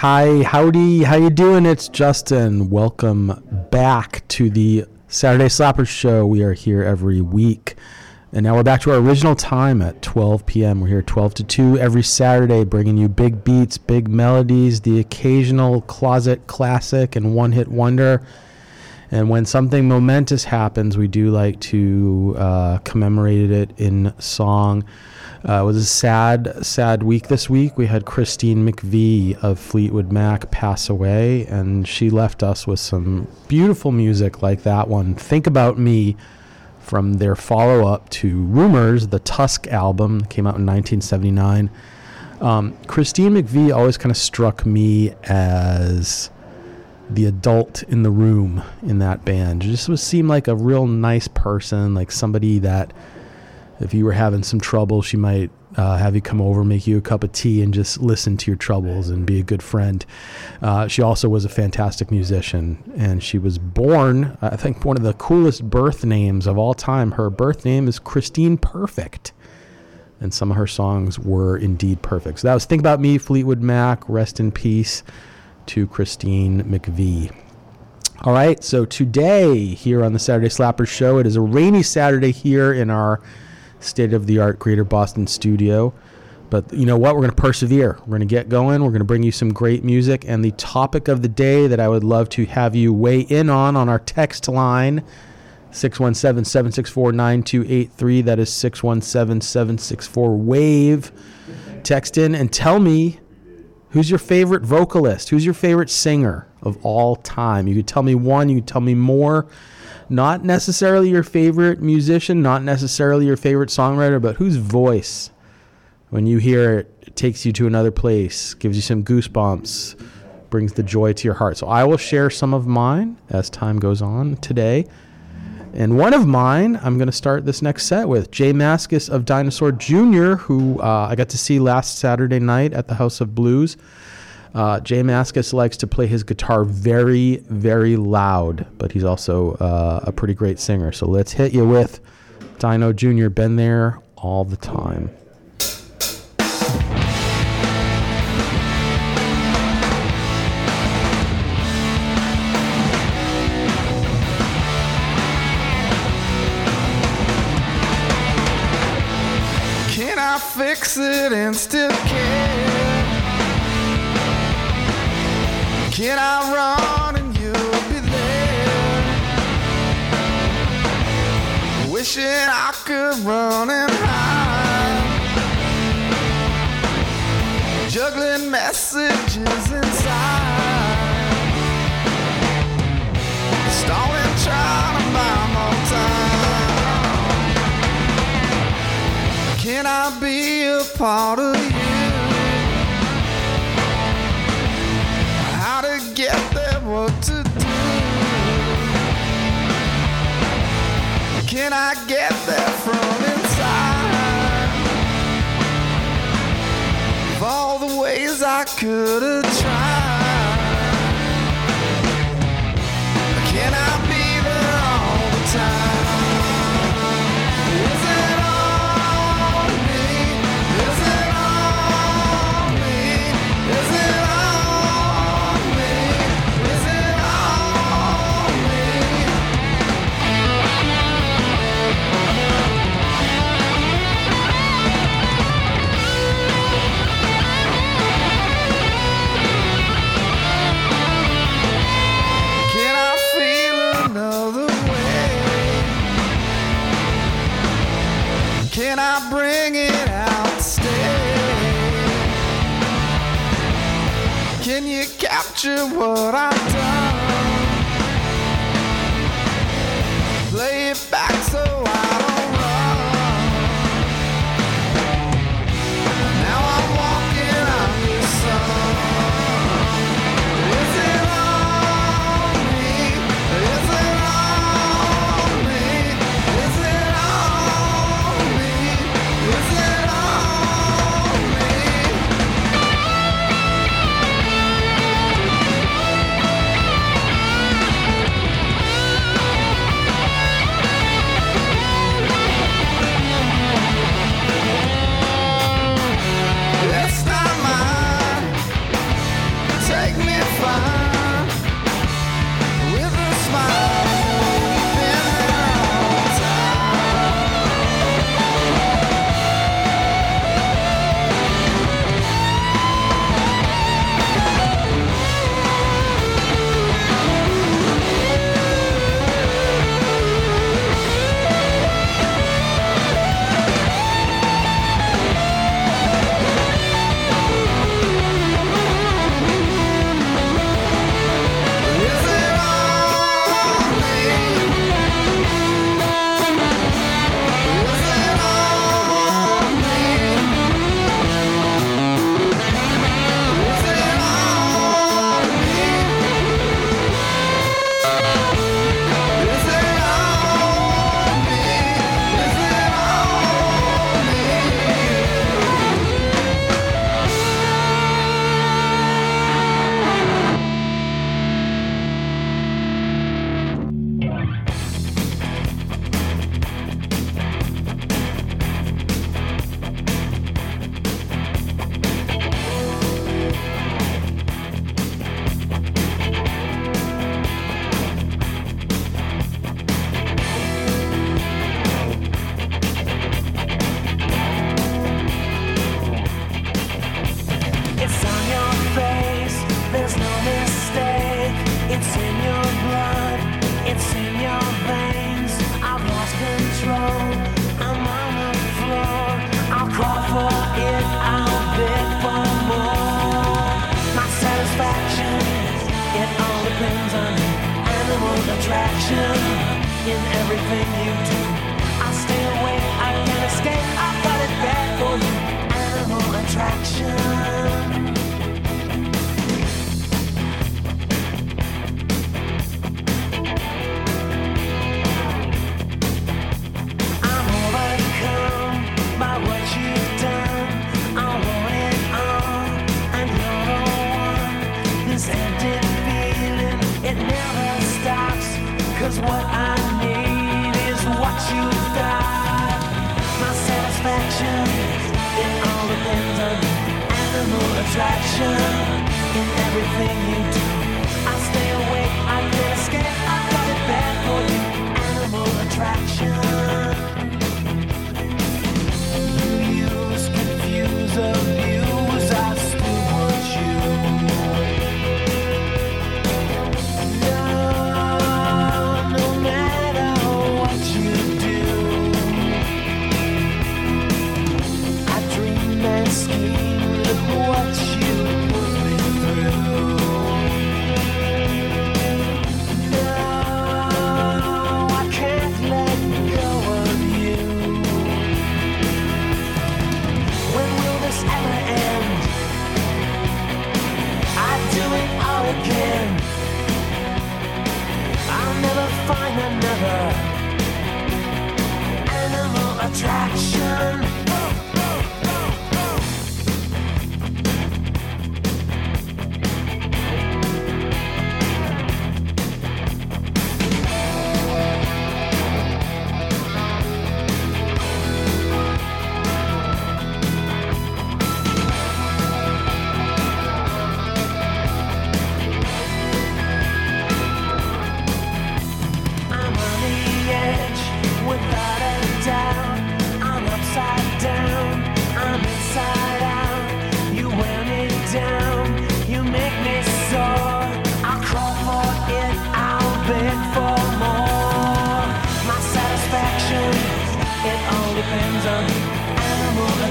Hi, howdy, how you doing? It's Justin. Welcome back to the Saturday Slappers show. We are here every week. And now we're back to our original time at 12 p.m. We're here 12 to 2 every Saturday, bringing you big beats, big melodies, the occasional closet classic and one hit wonder. And when something momentous happens, we do like to uh, commemorate it in song. Uh, it was a sad, sad week this week. We had Christine McVie of Fleetwood Mac pass away, and she left us with some beautiful music like that one. Think About Me from their follow up to Rumours, the Tusk album came out in 1979. Um, Christine McVie always kind of struck me as the adult in the room in that band. Just was seemed like a real nice person, like somebody that if you were having some trouble, she might uh, have you come over, make you a cup of tea, and just listen to your troubles and be a good friend. Uh, she also was a fantastic musician, and she was born, I think, one of the coolest birth names of all time. Her birth name is Christine Perfect, and some of her songs were indeed perfect. So that was Think About Me, Fleetwood Mac, Rest in Peace to Christine McVie. All right, so today here on the Saturday Slappers show, it is a rainy Saturday here in our state of the art Greater Boston studio. But you know what? We're going to persevere. We're going to get going. We're going to bring you some great music. And the topic of the day that I would love to have you weigh in on on our text line 617 764 9283. That is 617 764 WAVE. Text in and tell me who's your favorite vocalist? Who's your favorite singer of all time? You could tell me one, you could tell me more not necessarily your favorite musician, not necessarily your favorite songwriter, but whose voice, when you hear it, takes you to another place, gives you some goosebumps, brings the joy to your heart. So I will share some of mine as time goes on today. And one of mine, I'm going to start this next set with J Mascis of Dinosaur Jr., who uh, I got to see last Saturday night at the House of Blues. Uh, J Mascis likes to play his guitar very, very loud, but he's also uh, a pretty great singer. So let's hit you with Dino Jr. Been there all the time. Can I fix it and still care? Can I run and you'll be there? Wishing I could run and hide. Juggling messages inside. Stalling, trying to buy more time. Can I be a part of you? What to do? Can I get there from inside? Of all the ways I could have tried, capture what I've done?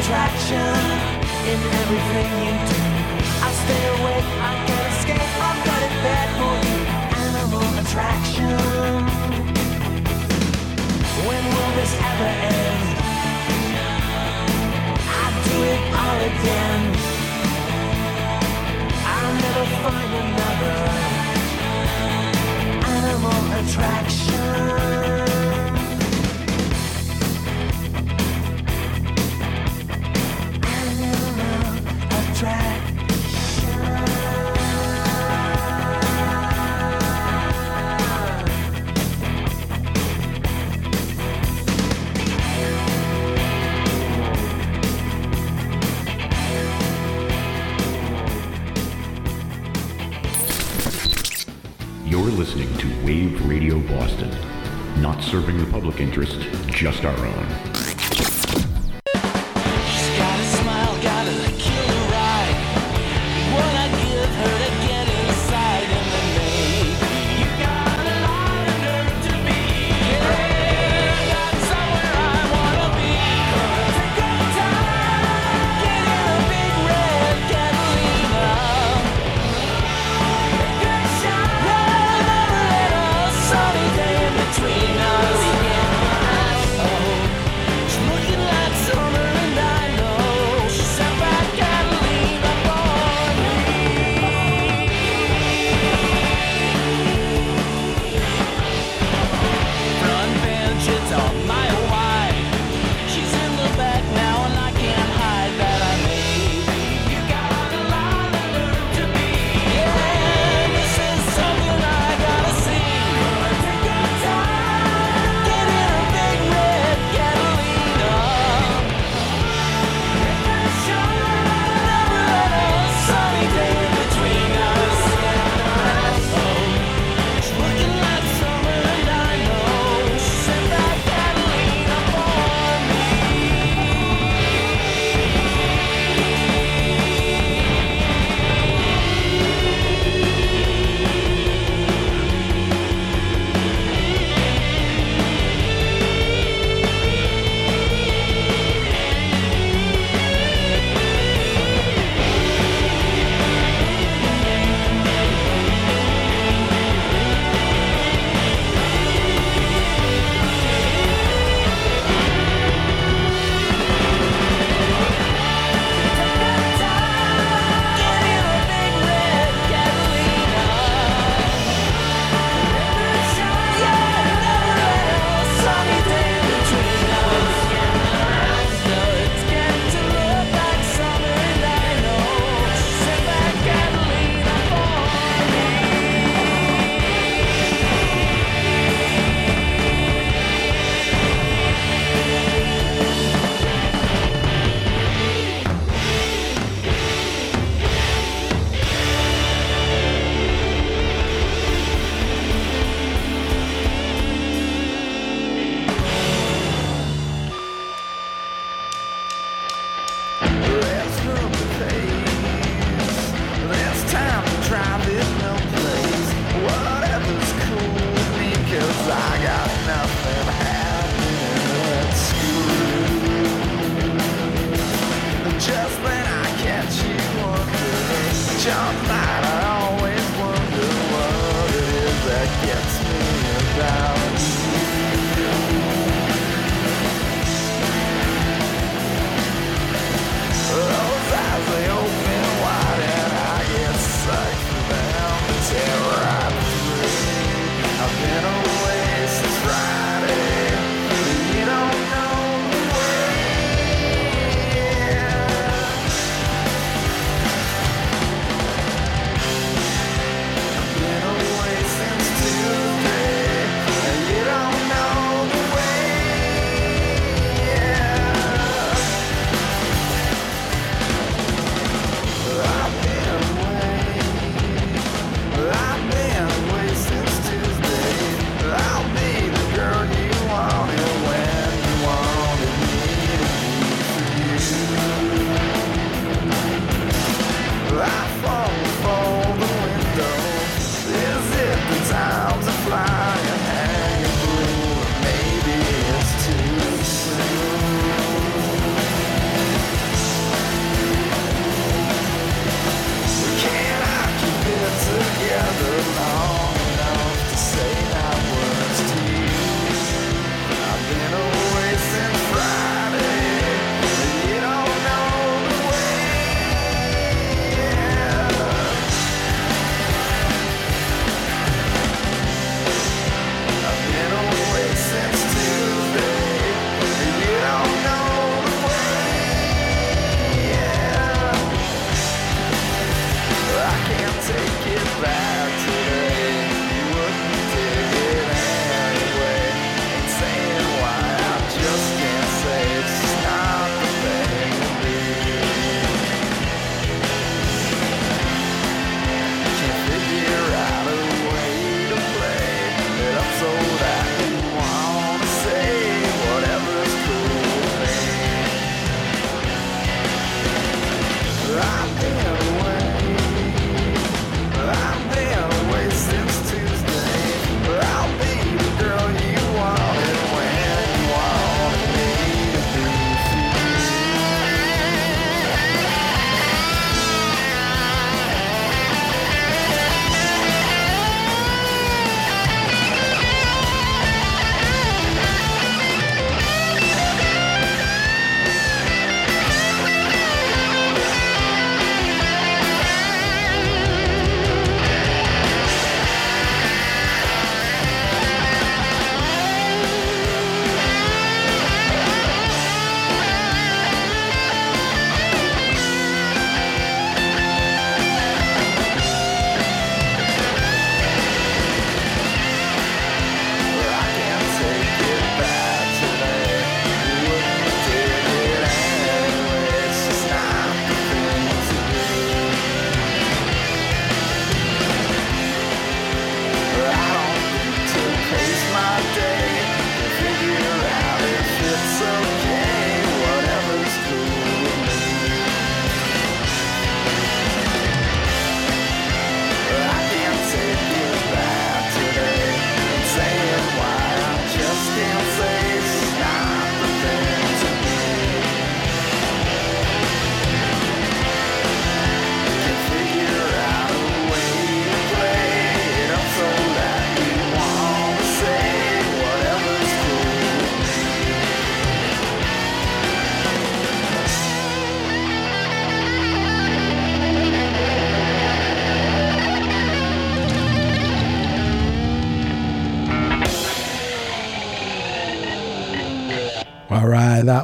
attraction in everything you do. I stay awake, I can't escape, I've got it bad for you. Animal attraction. When will this ever end? I'd do it all again. I'll never find another animal attraction. Radio Boston. Not serving the public interest, just our own.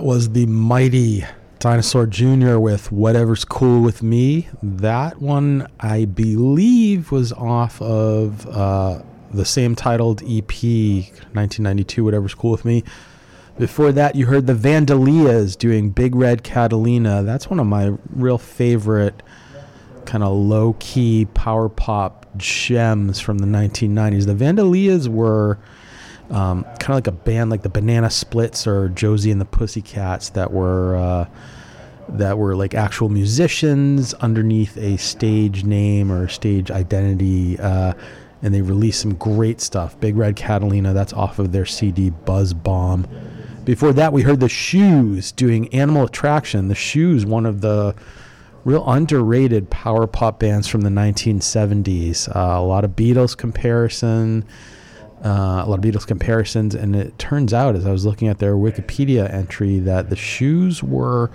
Was the mighty Dinosaur Jr. with Whatever's Cool with Me. That one, I believe, was off of uh, the same titled EP, 1992, Whatever's Cool with Me. Before that, you heard the Vandalias doing Big Red Catalina. That's one of my real favorite kind of low key power pop gems from the 1990s. The Vandalias were um, kind of like a band like the Banana Splits or Josie and the Pussycats that were uh, that were like actual musicians underneath a stage name or stage identity. Uh, and they released some great stuff. Big Red Catalina, that's off of their CD Buzz Bomb. Before that, we heard the Shoes doing Animal Attraction. The Shoes, one of the real underrated power pop bands from the 1970s. Uh, a lot of Beatles comparison, uh, a lot of Beatles comparisons, and it turns out, as I was looking at their Wikipedia entry, that the Shoes were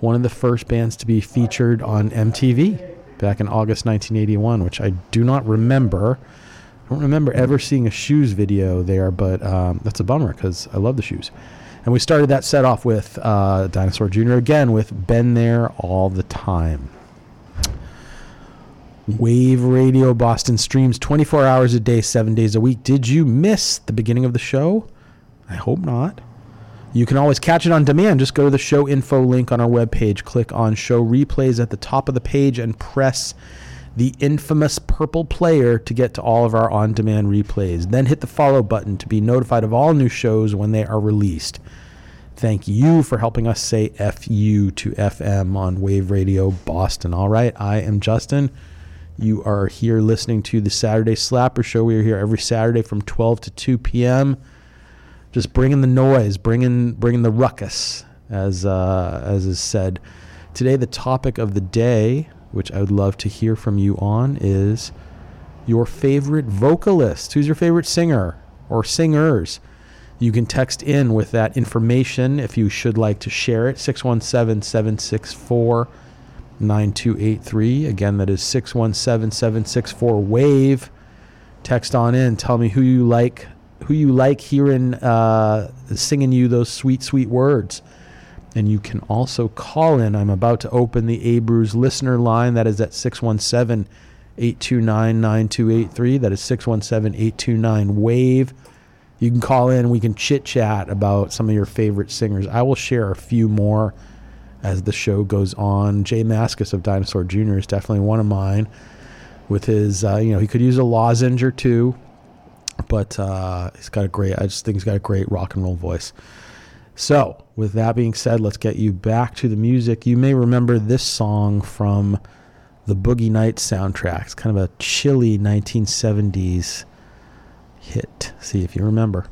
one of the first bands to be featured on MTV back in August 1981, which I do not remember. I don't remember ever seeing a Shoes video there, but um, that's a bummer because I love the Shoes. And we started that set off with uh, Dinosaur Jr. again with Been There All the Time. Wave Radio Boston streams 24 hours a day, seven days a week. Did you miss the beginning of the show? I hope not. You can always catch it on demand. Just go to the show info link on our webpage, click on show replays at the top of the page, and press the infamous purple player to get to all of our on demand replays. Then hit the follow button to be notified of all new shows when they are released. Thank you for helping us say FU to FM on Wave Radio Boston. All right, I am Justin. You are here listening to the Saturday Slapper Show. We are here every Saturday from 12 to 2 p.m. Just bringing the noise, bringing bringing the ruckus, as uh, as is said. Today, the topic of the day, which I would love to hear from you on, is your favorite vocalist. Who's your favorite singer or singers? You can text in with that information if you should like to share it. 617 764 9283. Again, that is 617764 WAVE. Text on in. Tell me who you like, who you like hearing uh, singing you those sweet, sweet words. And you can also call in. I'm about to open the Abruz listener line. That is at 617 829 9283. That is 617 829 WAVE. You can call in. We can chit chat about some of your favorite singers. I will share a few more as the show goes on. J Mascis of Dinosaur Jr. is definitely one of mine. With his, uh, you know, he could use a lozenge or two, but uh, he's got a great. I just think he's got a great rock and roll voice. So, with that being said, let's get you back to the music. You may remember this song from the Boogie Nights soundtrack. It's kind of a chilly 1970s hit. See if you remember.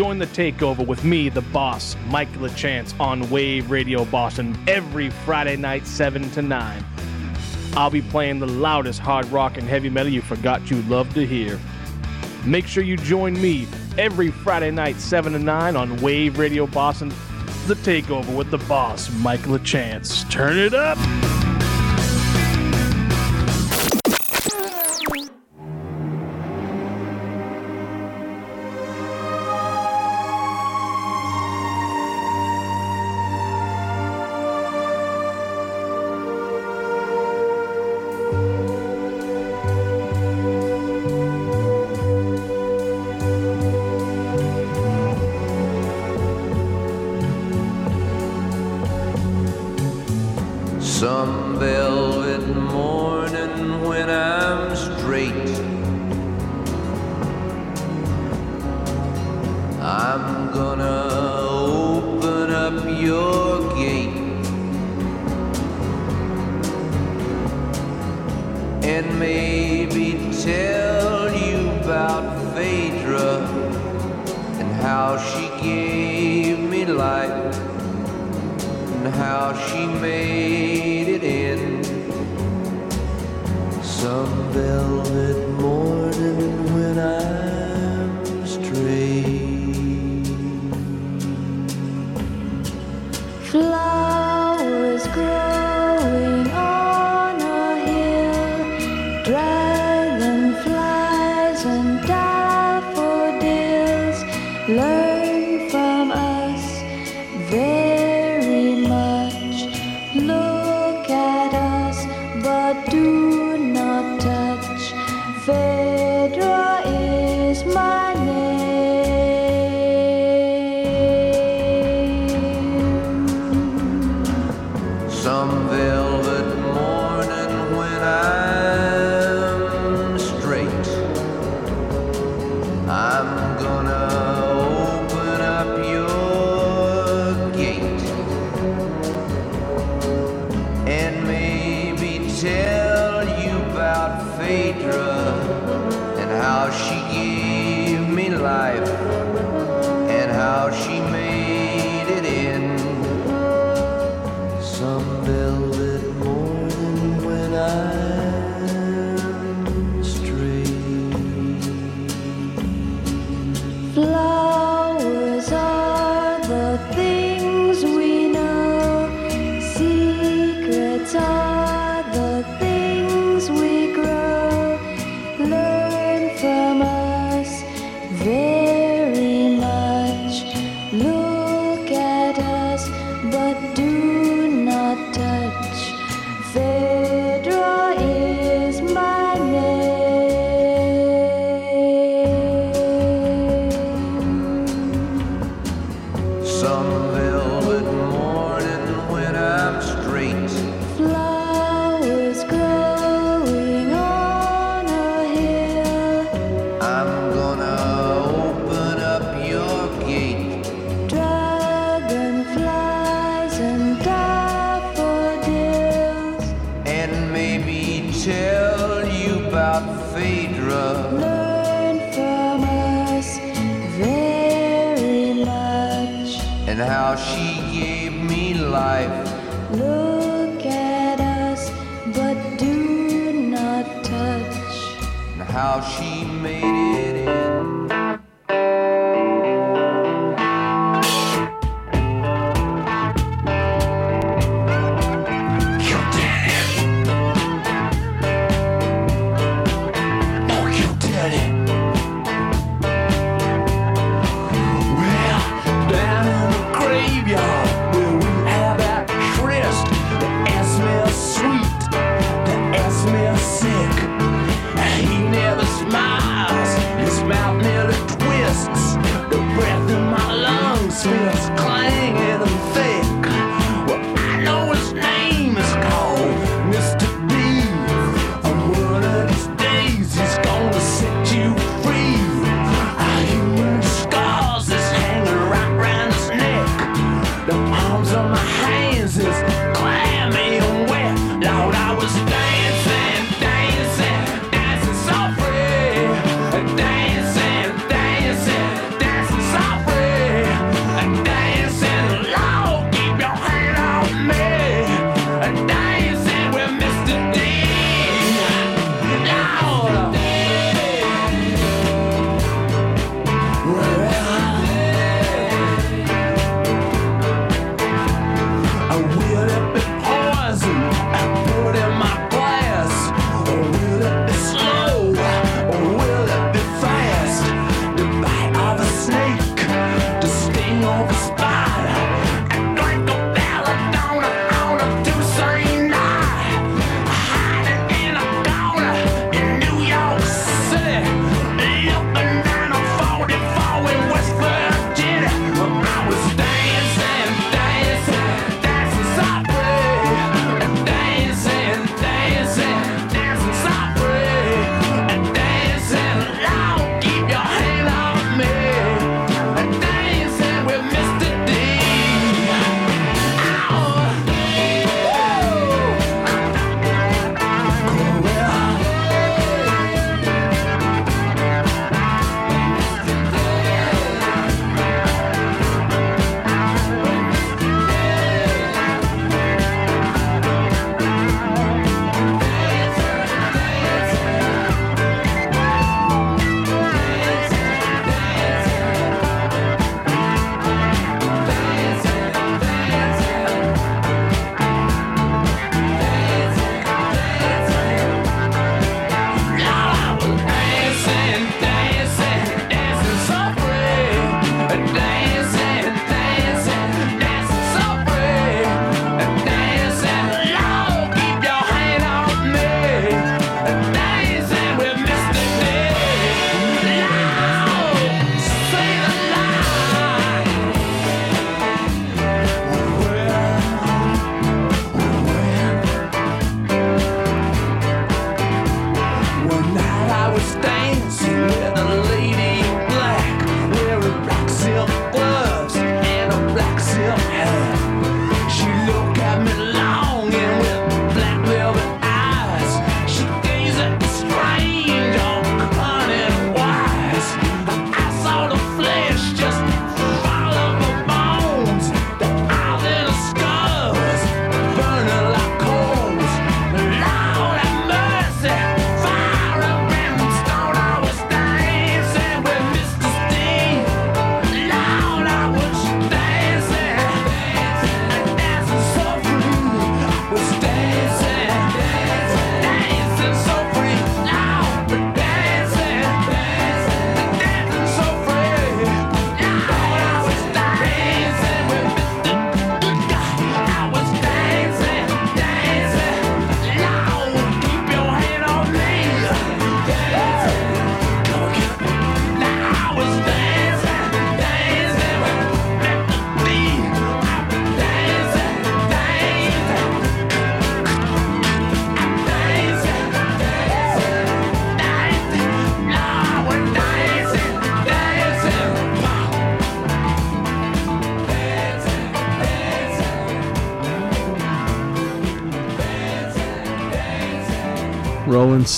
Join the takeover with me, the boss, Mike LeChance, on Wave Radio Boston every Friday night, 7 to 9. I'll be playing the loudest hard rock and heavy metal you forgot you loved to hear. Make sure you join me every Friday night, 7 to 9, on Wave Radio Boston, the takeover with the boss, Mike LeChance. Turn it up!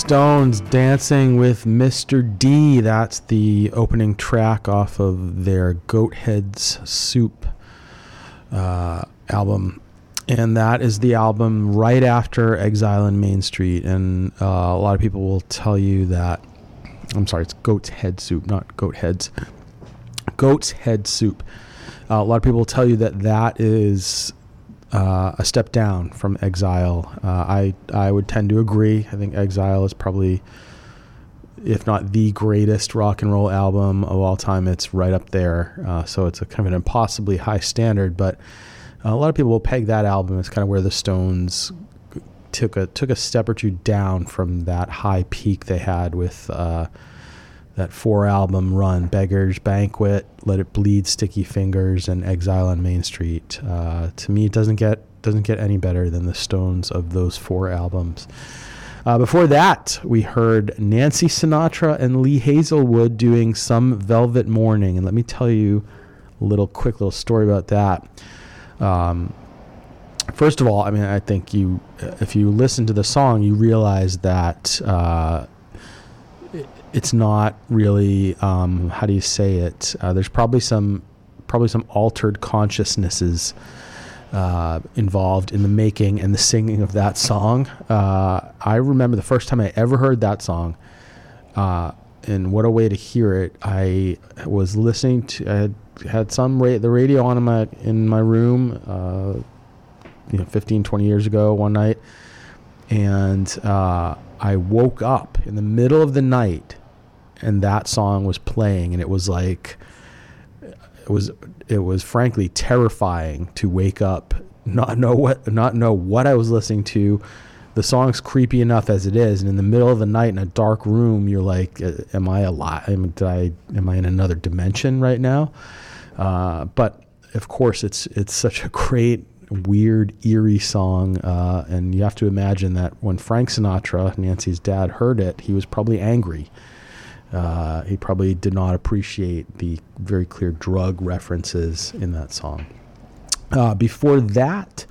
Stones dancing with Mr. D. That's the opening track off of their Goat Heads Soup uh, album. And that is the album right after Exile in Main Street. And uh, a lot of people will tell you that, I'm sorry, it's Goat's Head Soup, not Goat Heads. Goat's Head Soup. Uh, a lot of people will tell you that that is uh, a step down from Exile. Uh, I I would tend to agree. I think Exile is probably, if not the greatest rock and roll album of all time, it's right up there. Uh, so it's a kind of an impossibly high standard. But a lot of people will peg that album as kind of where the Stones took a took a step or two down from that high peak they had with. That four album run Beggars Banquet, Let It Bleed, Sticky Fingers, and Exile on Main Street. Uh, to me, it doesn't get doesn't get any better than the Stones of those four albums. Uh, before that, we heard Nancy Sinatra and Lee Hazlewood doing Some Velvet Morning. And let me tell you a little quick little story about that. Um, first of all, I mean, I think you, if you listen to the song, you realize that uh, it's not really um, how do you say it? Uh, there's probably some probably some altered consciousnesses uh, involved in the making and the singing of that song. Uh, I remember the first time I ever heard that song, uh, and what a way to hear it! I was listening to I had had some ra- the radio on in my in my room, uh, you know, 15, 20 years ago one night, and uh, I woke up in the middle of the night and that song was playing and it was like it was it was frankly terrifying to wake up not know what not know what I was listening to. The song's creepy enough as it is and in the middle of the night in a dark room you're like uh, am I alive? Am, I am I in another dimension right now? Uh, but of course it's it's such a great weird eerie song uh, and you have to imagine that when Frank Sinatra Nancy's dad heard it he was probably angry uh, he probably did not appreciate the very clear drug references in that song. Uh, before that,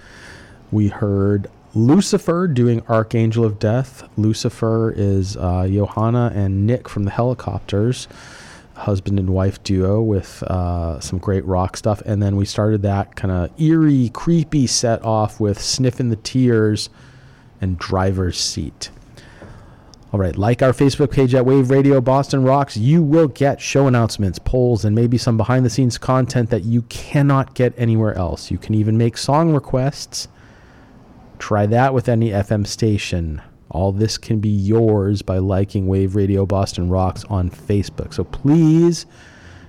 we heard Lucifer doing Archangel of Death. Lucifer is uh, Johanna and Nick from the Hellacopters, husband and wife duo with uh, some great rock stuff. And then we started that kind of eerie, creepy set off with Sniff 'n' the Tears and Driver's Seat. All right, like our Facebook page at Wave Radio Boston Rocks, you will get show announcements, polls, and maybe some behind the scenes content that you cannot get anywhere else. You can even make song requests. Try that with any FM station. All this can be yours by liking Wave Radio Boston Rocks on Facebook. So please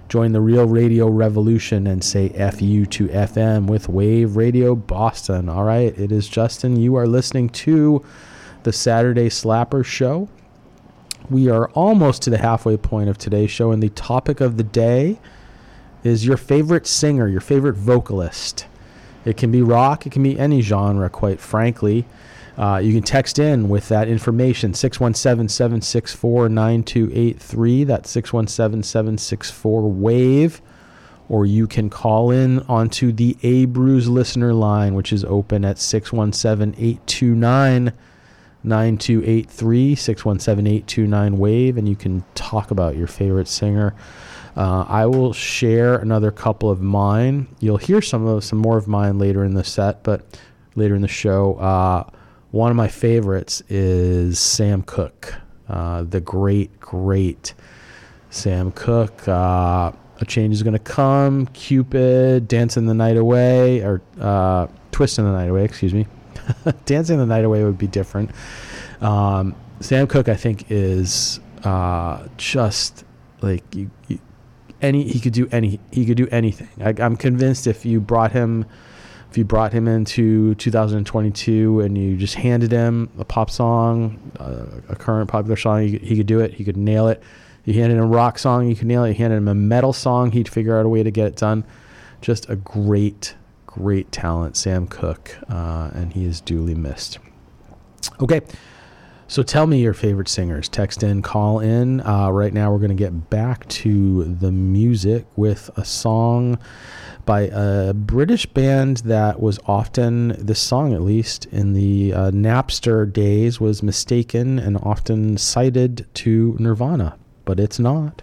join the real radio revolution and say FU to FM with Wave Radio Boston. All right, it is Justin. You are listening to the Saturday Slapper Show. We are almost to the halfway point of today's show, and the topic of the day is your favorite singer, your favorite vocalist. It can be rock, it can be any genre, quite frankly. Uh, you can text in with that information 617 764 9283. That's 617 764 WAVE. Or you can call in onto the A Brews listener line, which is open at 617 829 9283 617 829 wave and you can talk about your favorite singer. Uh, i will share another couple of mine. You'll hear some of some more of mine later in the set but later in the show. Uh, one of my favorites is sam cooke uh, the great great sam cooke. Uh, a change is going to come. Cupid dancing the night away or uh, twisting the night away excuse me Dancing the Night Away would be different. Um, Sam Cooke, I think, is uh, just like you, you, any. He could do any. He could do anything. I, I'm convinced if you brought him, if you brought him into 2022 and you just handed him a pop song, uh, a current popular song, he, he could do it. He could nail it. You handed him a rock song, he could nail it. You handed him a metal song, he'd figure out a way to get it done. Just a great great talent, Sam Cooke, uh, and he is duly missed. Okay. So tell me your favorite singers. Text in, call in. Uh, right now, we're going to get back to the music with a song by a British band that was often, this song at least, in the uh, Napster days, was mistaken and often cited to Nirvana, but it's not.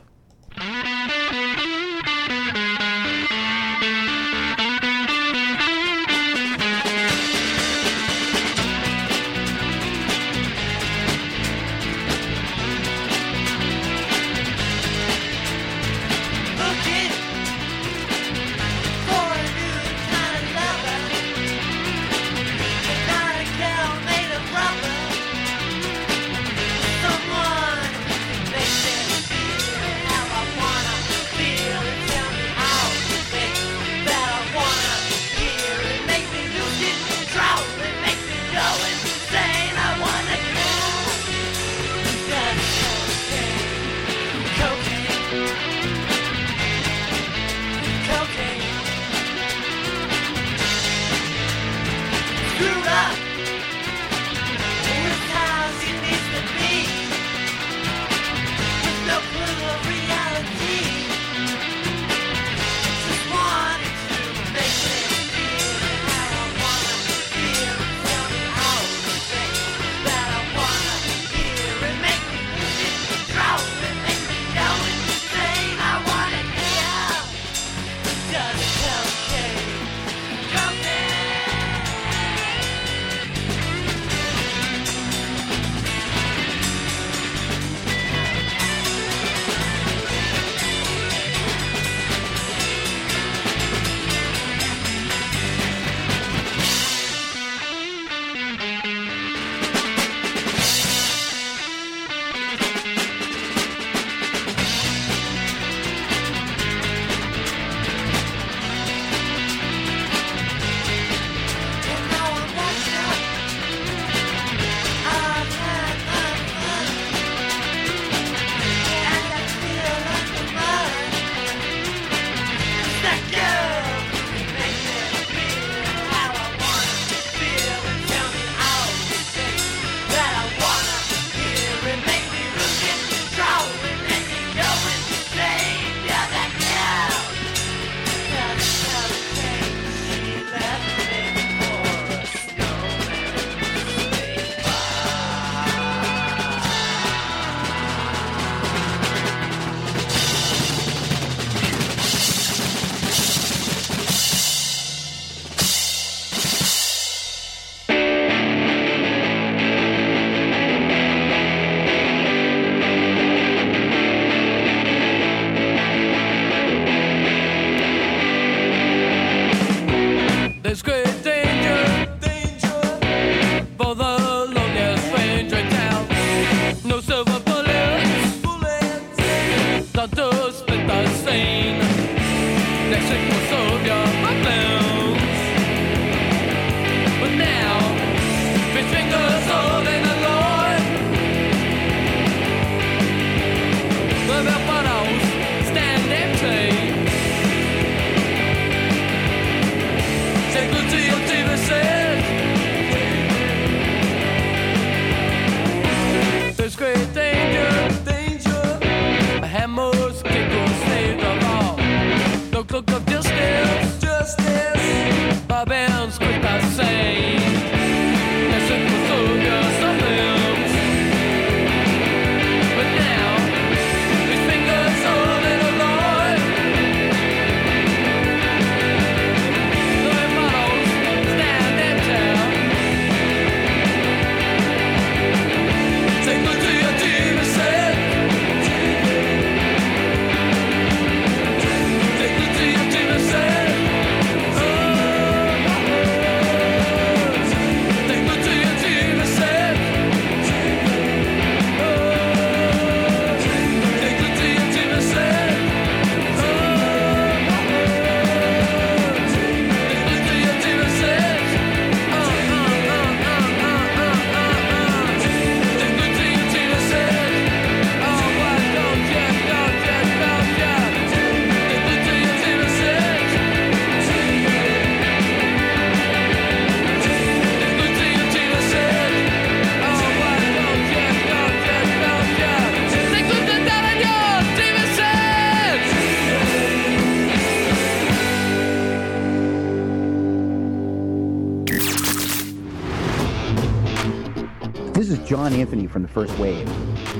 John Anthony from the First Wave.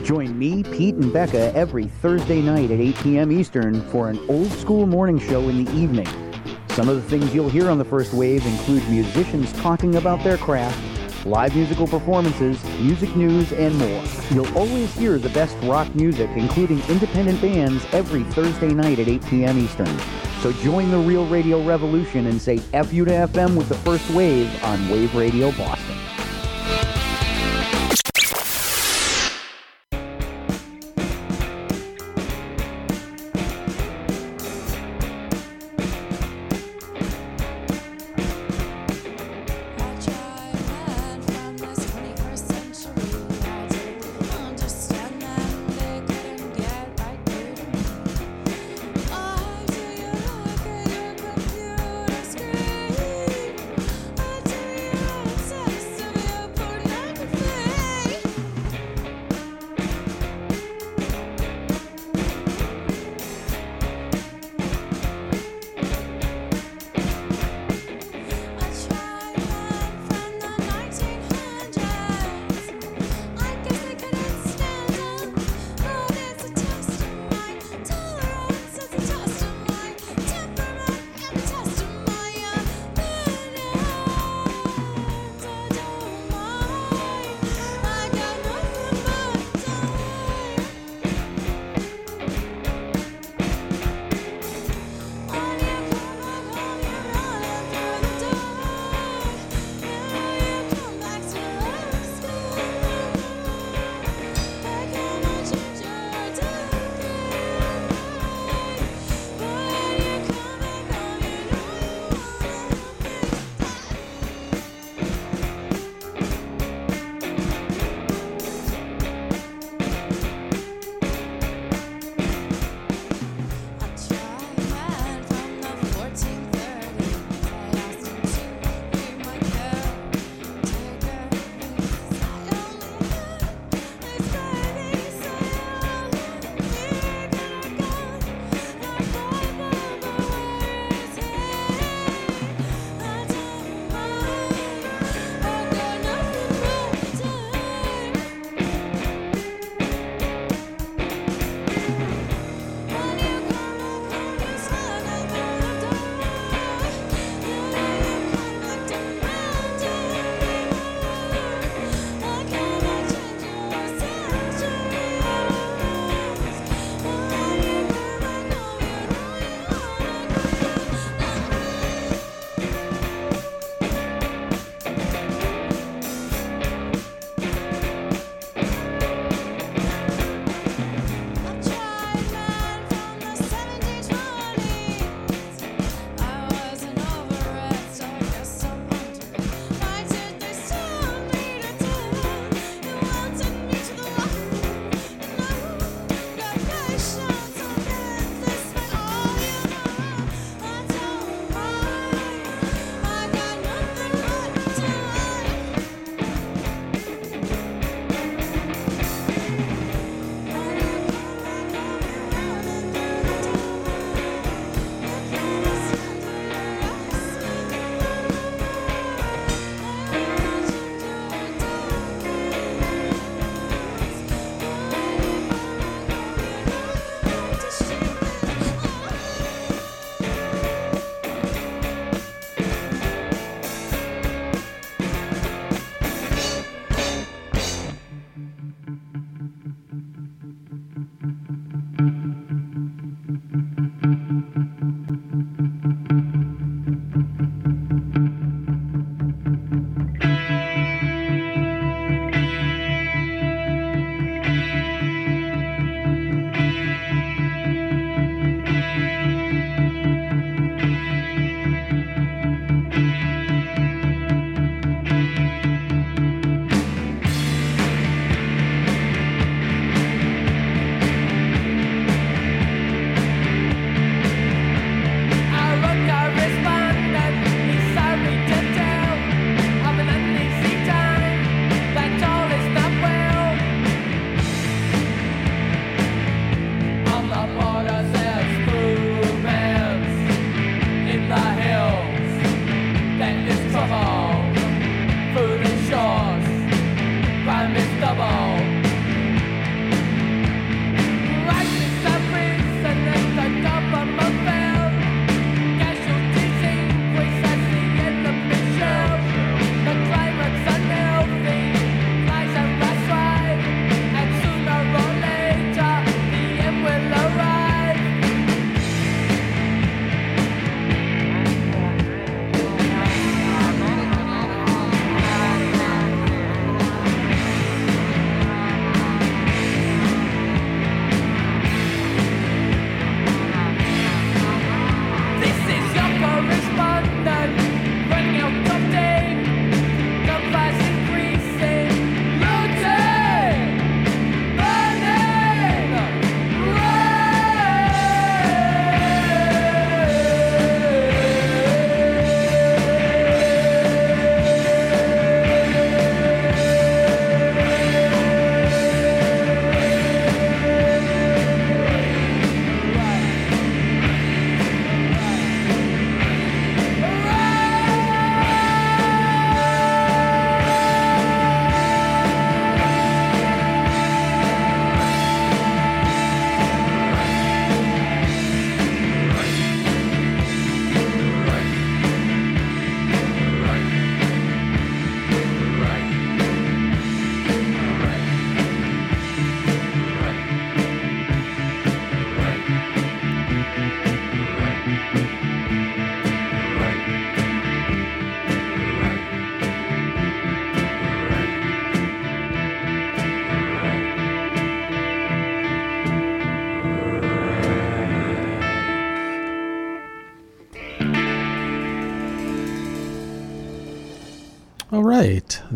Join me, Pete, and Becca every Thursday night at 8 p.m. Eastern for an old school morning show in the evening. Some of the things you'll hear on the First Wave include musicians talking about their craft, live musical performances, music news, and more. You'll always hear the best rock music, including independent bands, every Thursday night at 8 p.m. Eastern. So join the real radio revolution and say F you to FM with the First Wave on Wave Radio Boston.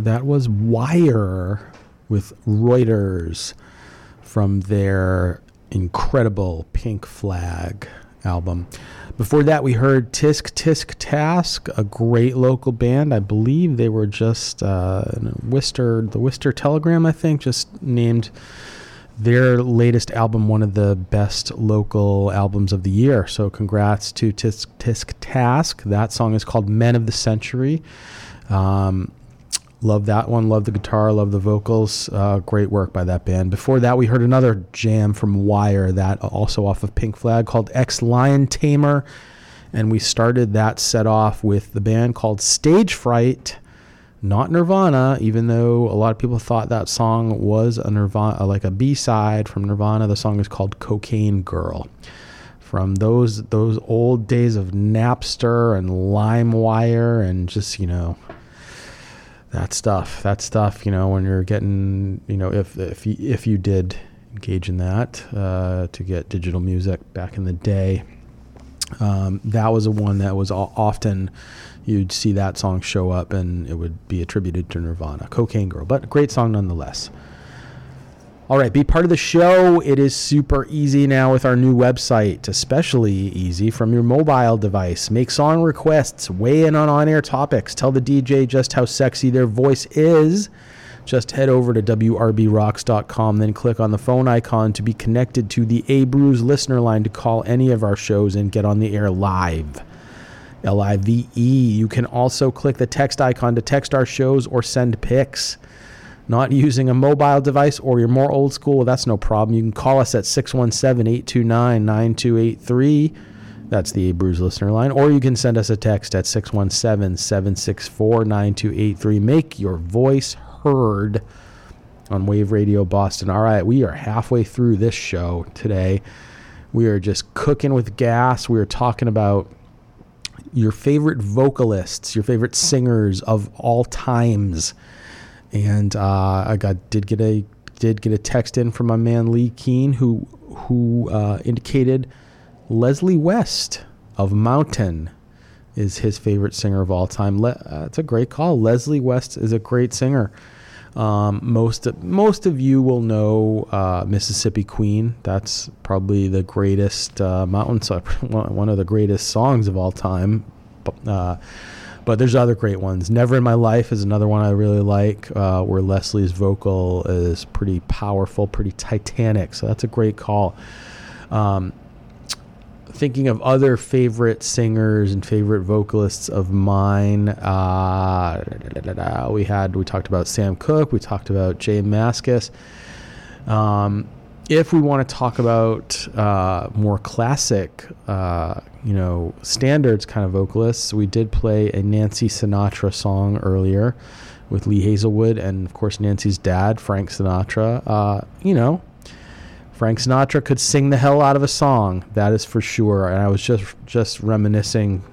That was Wire with Reuters from their incredible Pink Flag album. Before that, we heard Tysk Tysk Task, a great local band. I believe they were just uh, Worcester, the Worcester Telegram, I think, just named their latest album one of the best local albums of the year. So, congrats to Tysk Tysk Task. That song is called Men of the Century. Um, love that one. Love the guitar. Love the vocals. Uh, great work by that band. Before that, we heard another jam from Wire, that also off of Pink Flag, called Ex Lion Tamer. And we started that set off with the band called Stage Fright not Nirvana, even though a lot of people thought that song was a Nirvana, like a B side from Nirvana. The song is called "Cocaine Girl." From those those old days of Napster and LimeWire and just you know that stuff. That stuff. You know when you're getting you know if if you, if you did engage in that uh, to get digital music back in the day. Um, that was a one that was often you'd see that song show up and it would be attributed to Nirvana, Cocaine Girl, but great song nonetheless. All right, be part of the show. It is super easy now with our new website, especially easy from your mobile device. Make song requests, weigh in on on air topics, tell the DJ just how sexy their voice is. Just head over to WRBRocks.com, then click on the phone icon to be connected to the A Brews listener line to call any of our shows and get on the air live. L I V E. You can also click the text icon to text our shows or send pics. Not using a mobile device or you're more old school, that's no problem. You can call us at 617 829 9283. That's the A listener line. Or you can send us a text at 617 764 9283. Make your voice heard on Wave Radio Boston. All right, we are halfway through this show today. We are just cooking with gas. We are talking about your favorite vocalists, your favorite singers of all times. And uh, I got did get a did get a text in from my man Lee Keen who who uh, indicated Leslie West of Mountain is his favorite singer of all time. Le- uh, it's a great call. Leslie West is a great singer. Um, most most of you will know uh, Mississippi Queen. That's probably the greatest uh, mountain song, one of the greatest songs of all time. Uh, but there's other great ones. Never in My Life is another one I really like, uh, where Leslie's vocal is pretty powerful, pretty titanic. So that's a great call. Um, thinking of other favorite singers and favorite vocalists of mine, uh, we had we talked about Sam Cooke, we talked about J Mascis. Um, if we want to talk about uh, more classic, uh, you know, standards kind of vocalists, we did play a Nancy Sinatra song earlier with Lee Hazlewood and, of course, Nancy's dad, Frank Sinatra. Uh, you know, Frank Sinatra could sing the hell out of a song, that is for sure. And I was just just reminiscing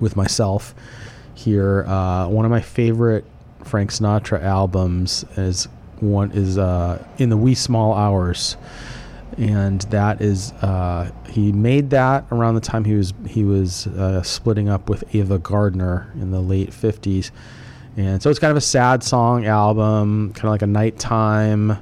with myself here. Uh, one of my favorite Frank Sinatra albums is one is uh, in the wee small hours, and that is uh, he made that around the time he was he was uh, splitting up with Ava Gardner in the late '50s, and so it's kind of a sad song album, kind of like a nighttime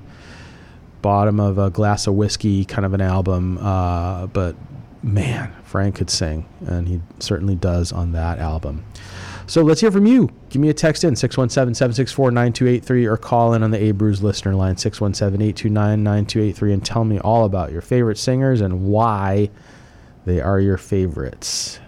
bottom of a glass of whiskey kind of an album. Uh, but man, Frank could sing, and he certainly does on that album. So let's hear from you. Give me a text in 617 764 9283 or call in on the A Brews listener line 617 829 9283 and tell me all about your favorite singers and why they are your favorites.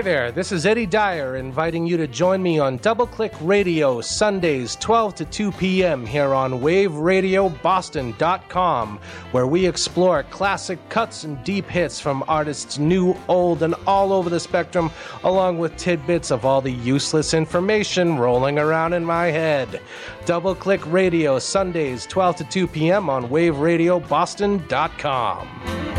Hi there, this is Eddie Dyer inviting you to join me on Double Click Radio Sundays 12 to 2 p.m. here on waveradioboston.com where we explore classic cuts and deep hits from artists new, old, and all over the spectrum along with tidbits of all the useless information rolling around in my head. Double Click Radio Sundays 12 to 2 p.m. on waveradioboston.com.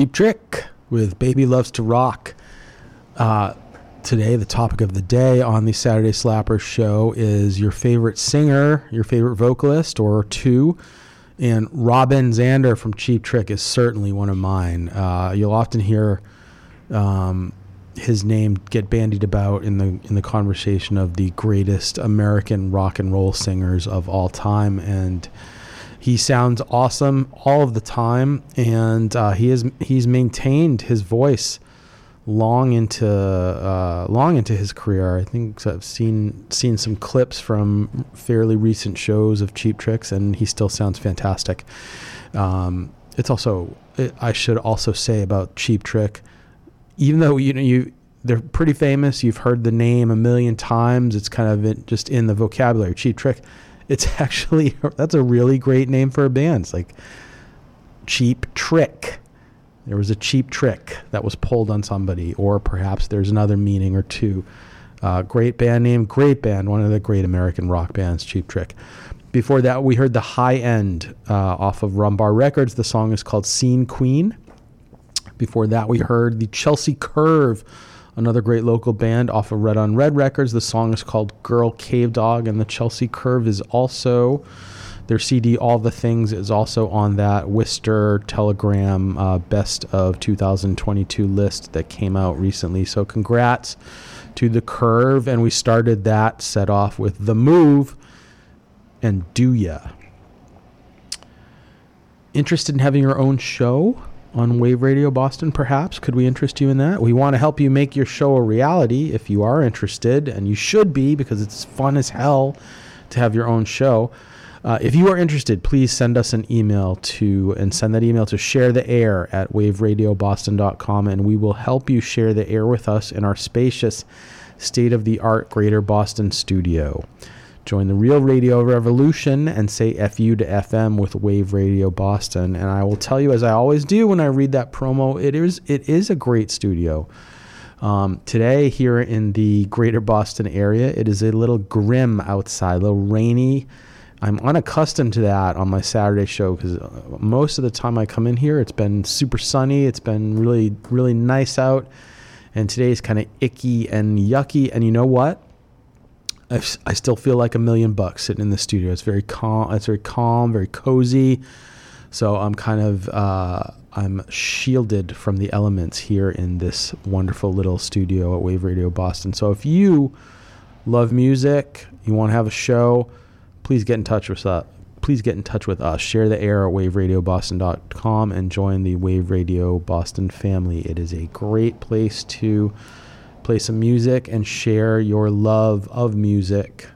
Cheap Trick with Baby Loves to Rock. Uh, today, the topic of the day on the Saturday Slapper show is your favorite singer, your favorite vocalist, or two. And Robin Zander from Cheap Trick is certainly one of mine. Uh, you'll often hear um, his name get bandied about in the in the conversation of the greatest American rock and roll singers of all time, and he sounds awesome all of the time, and uh, he is he's maintained his voice long into uh, long into his career. I think I've seen seen some clips from fairly recent shows of Cheap Tricks, and he still sounds fantastic. Um, it's also it, I should also say about Cheap Trick, even though you know you they're pretty famous, you've heard the name a million times. It's kind of just in the vocabulary. Cheap Trick it's actually that's a really great name for a band. It's like cheap trick. There was a cheap trick that was pulled on somebody, or perhaps there's another meaning or two. Uh, great band name, great band, one of the great American rock bands, Cheap Trick. Before that, we heard the high end uh, off of Rumbar Records. The song is called Scene Queen. Before that, we heard the Chelsea Curve another great local band off of Red on Red Records. The song is called Girl Cave Dog, and the Chelsea Curve is also their CD. All the Things is also on that Worcester Telegram uh, Best of 2022 list that came out recently. So congrats to the Curve, and we started that set off with the Move and Do Ya. Interested in having your own show? On Wave Radio Boston, perhaps? Could we interest you in that? We want to help you make your show a reality if you are interested, and you should be because it's fun as hell to have your own show. Uh, if you are interested, please send us an email to and send that email to share the air at waveradioboston.com, and we will help you share the air with us in our spacious, state of the art Greater Boston studio. Join the real radio revolution and say FU to FM with Wave Radio Boston. And I will tell you, as I always do when I read that promo, it is it is a great studio. Um, today, here in the greater Boston area, it is a little grim outside, a little rainy. I'm unaccustomed to that on my Saturday show because most of the time I come in here, it's been super sunny. It's been really, really nice out. And today's kind of icky and yucky. And you know what? I, I still feel like a million bucks sitting in the studio. It's very calm. It's very calm, very cozy. So I'm kind of uh, I'm shielded from the elements here in this wonderful little studio at Wave Radio Boston. So if you love music, you want to have a show, please get in touch with us. Please get in touch with us. Share the air at waveradioboston.com and join the Wave Radio Boston family. It is a great place to play some music and share your love of music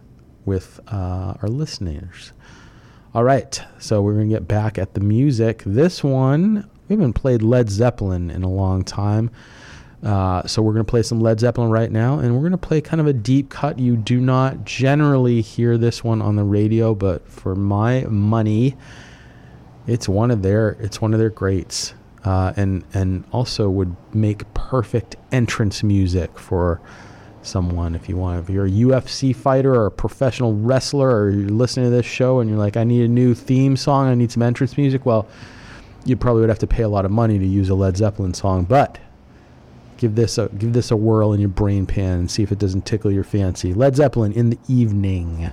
with uh, our listeners. All right, so we're going to get back at the music. This one, we haven't played Led Zeppelin in a long time. Uh, so we're going to play some Led Zeppelin right now, and we're going to play kind of a deep cut. You do not generally hear this one on the radio, but for my money, it's one of their it's one of their greats, uh, and and also would make perfect entrance music for someone if you want. If you're a UFC fighter or a professional wrestler, or you're listening to this show and you're like, I need a new theme song, I need some entrance music. Well, you probably would have to pay a lot of money to use a Led Zeppelin song, but give this a give this a whirl in your brain pan and see if it doesn't tickle your fancy. Led Zeppelin in the evening.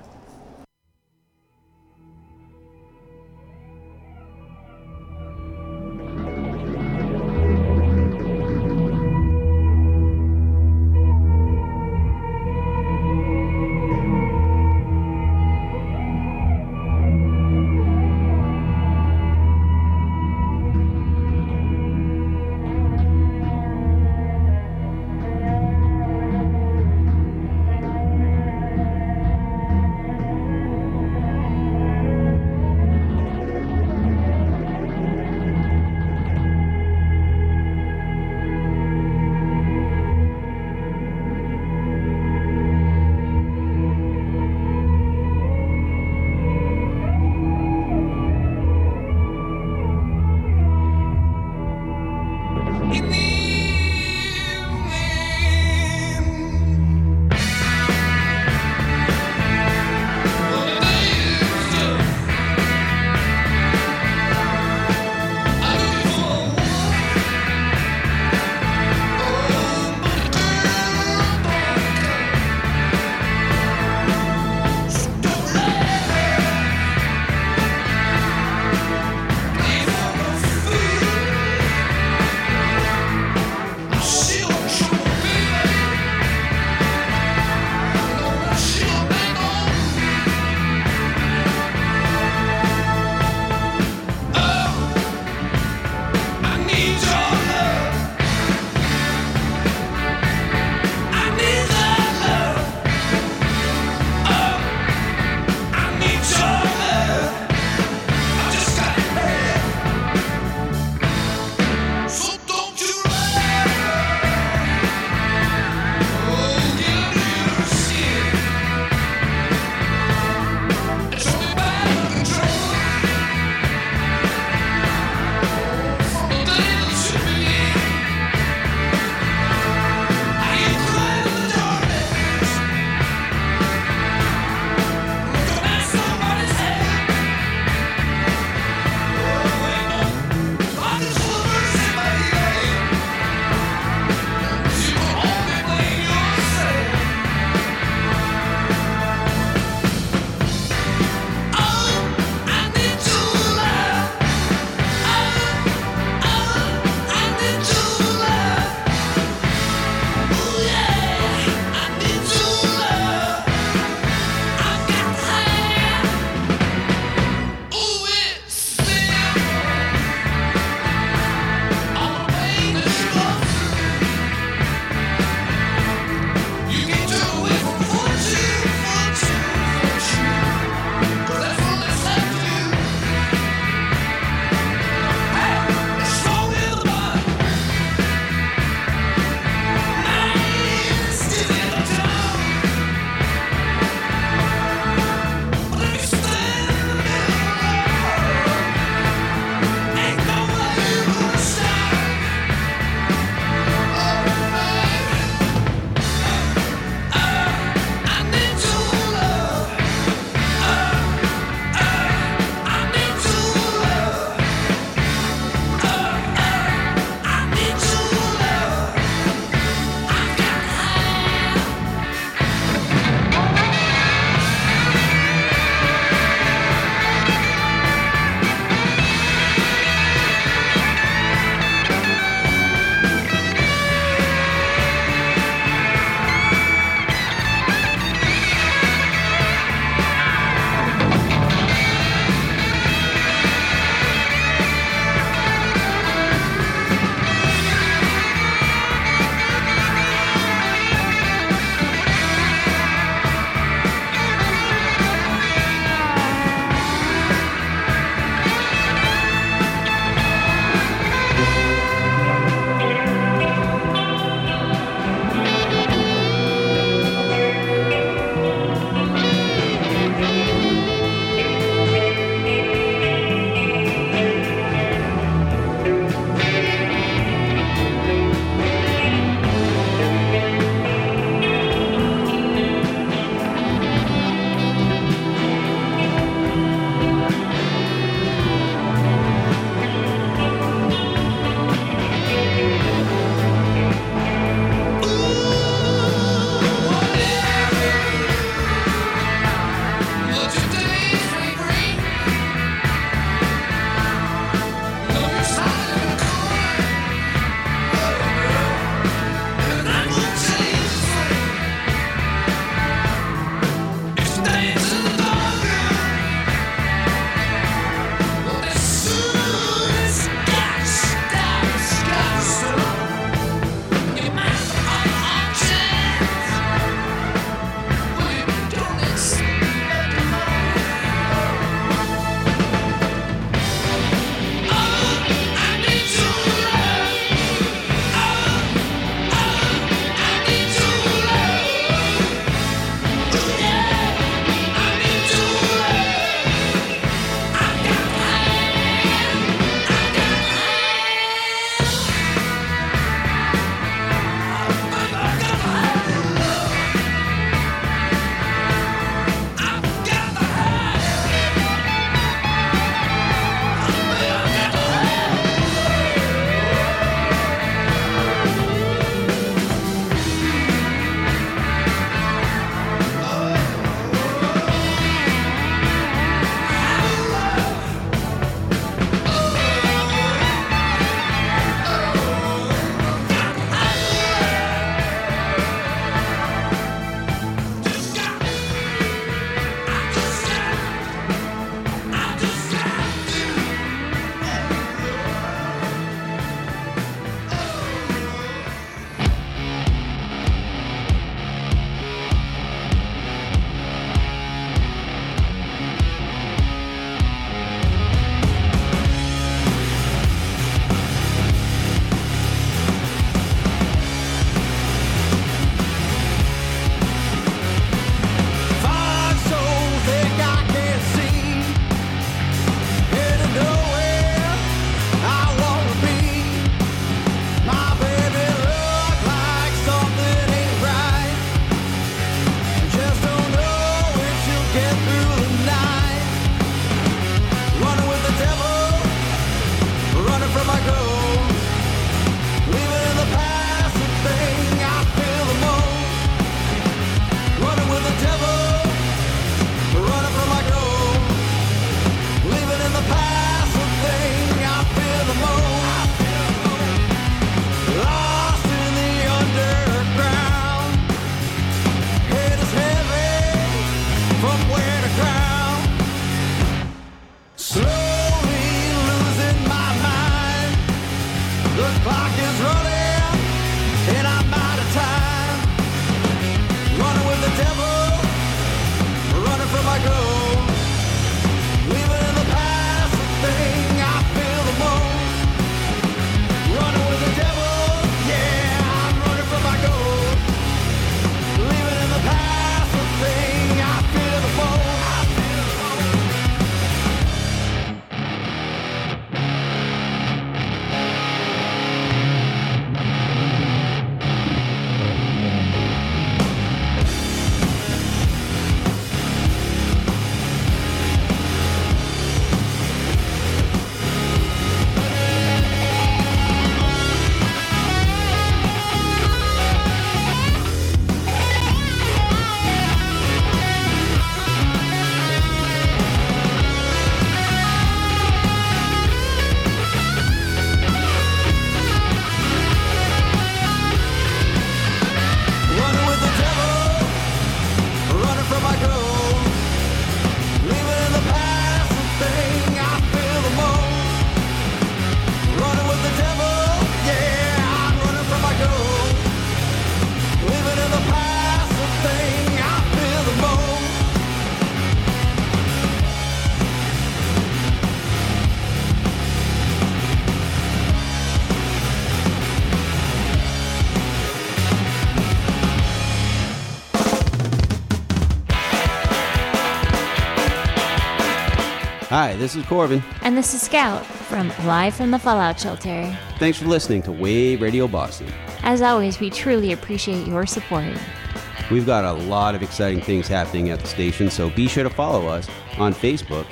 this is Corbin. And this is Scout from Live from the Fallout Shelter. Thanks for listening to Wave Radio Boston. As always, we truly appreciate your support. We've got a lot of exciting things happening at the station, so be sure to follow us on Facebook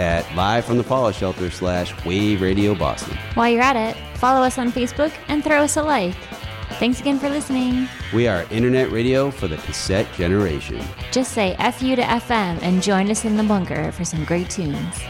at Live from the Fallout Shelter slash Wave Radio Boston. While you're at it, follow us on Facebook and throw us a like. Thanks again for listening. We are internet radio for the cassette generation. Just say FU to FM and join us in the bunker for some great tunes.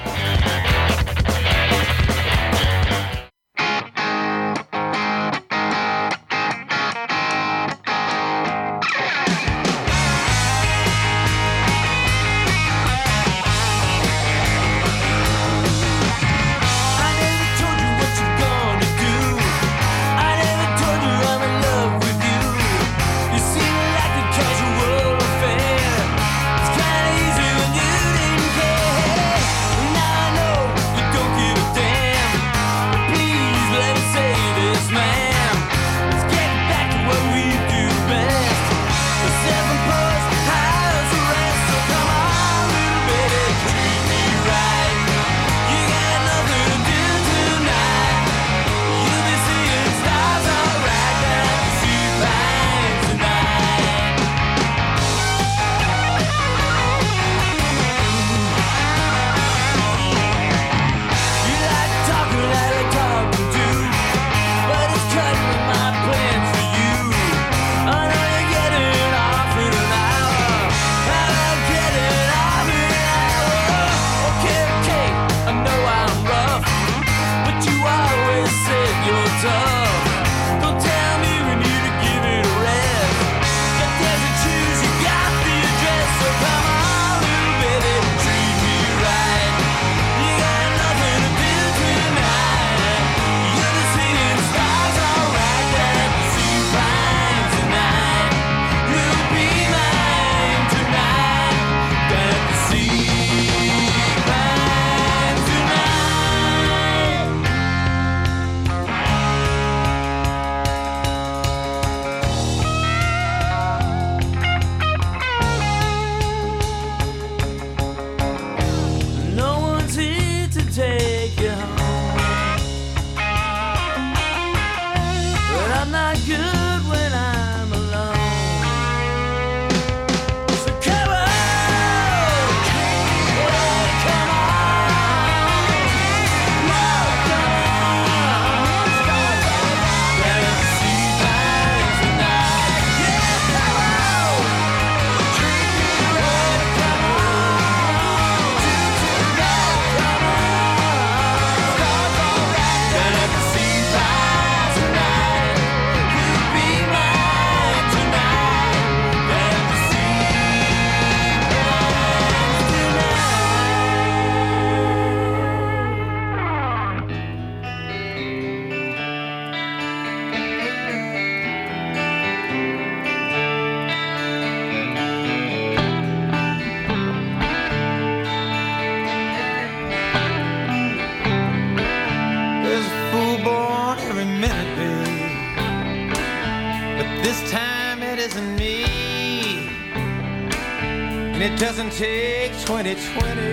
2020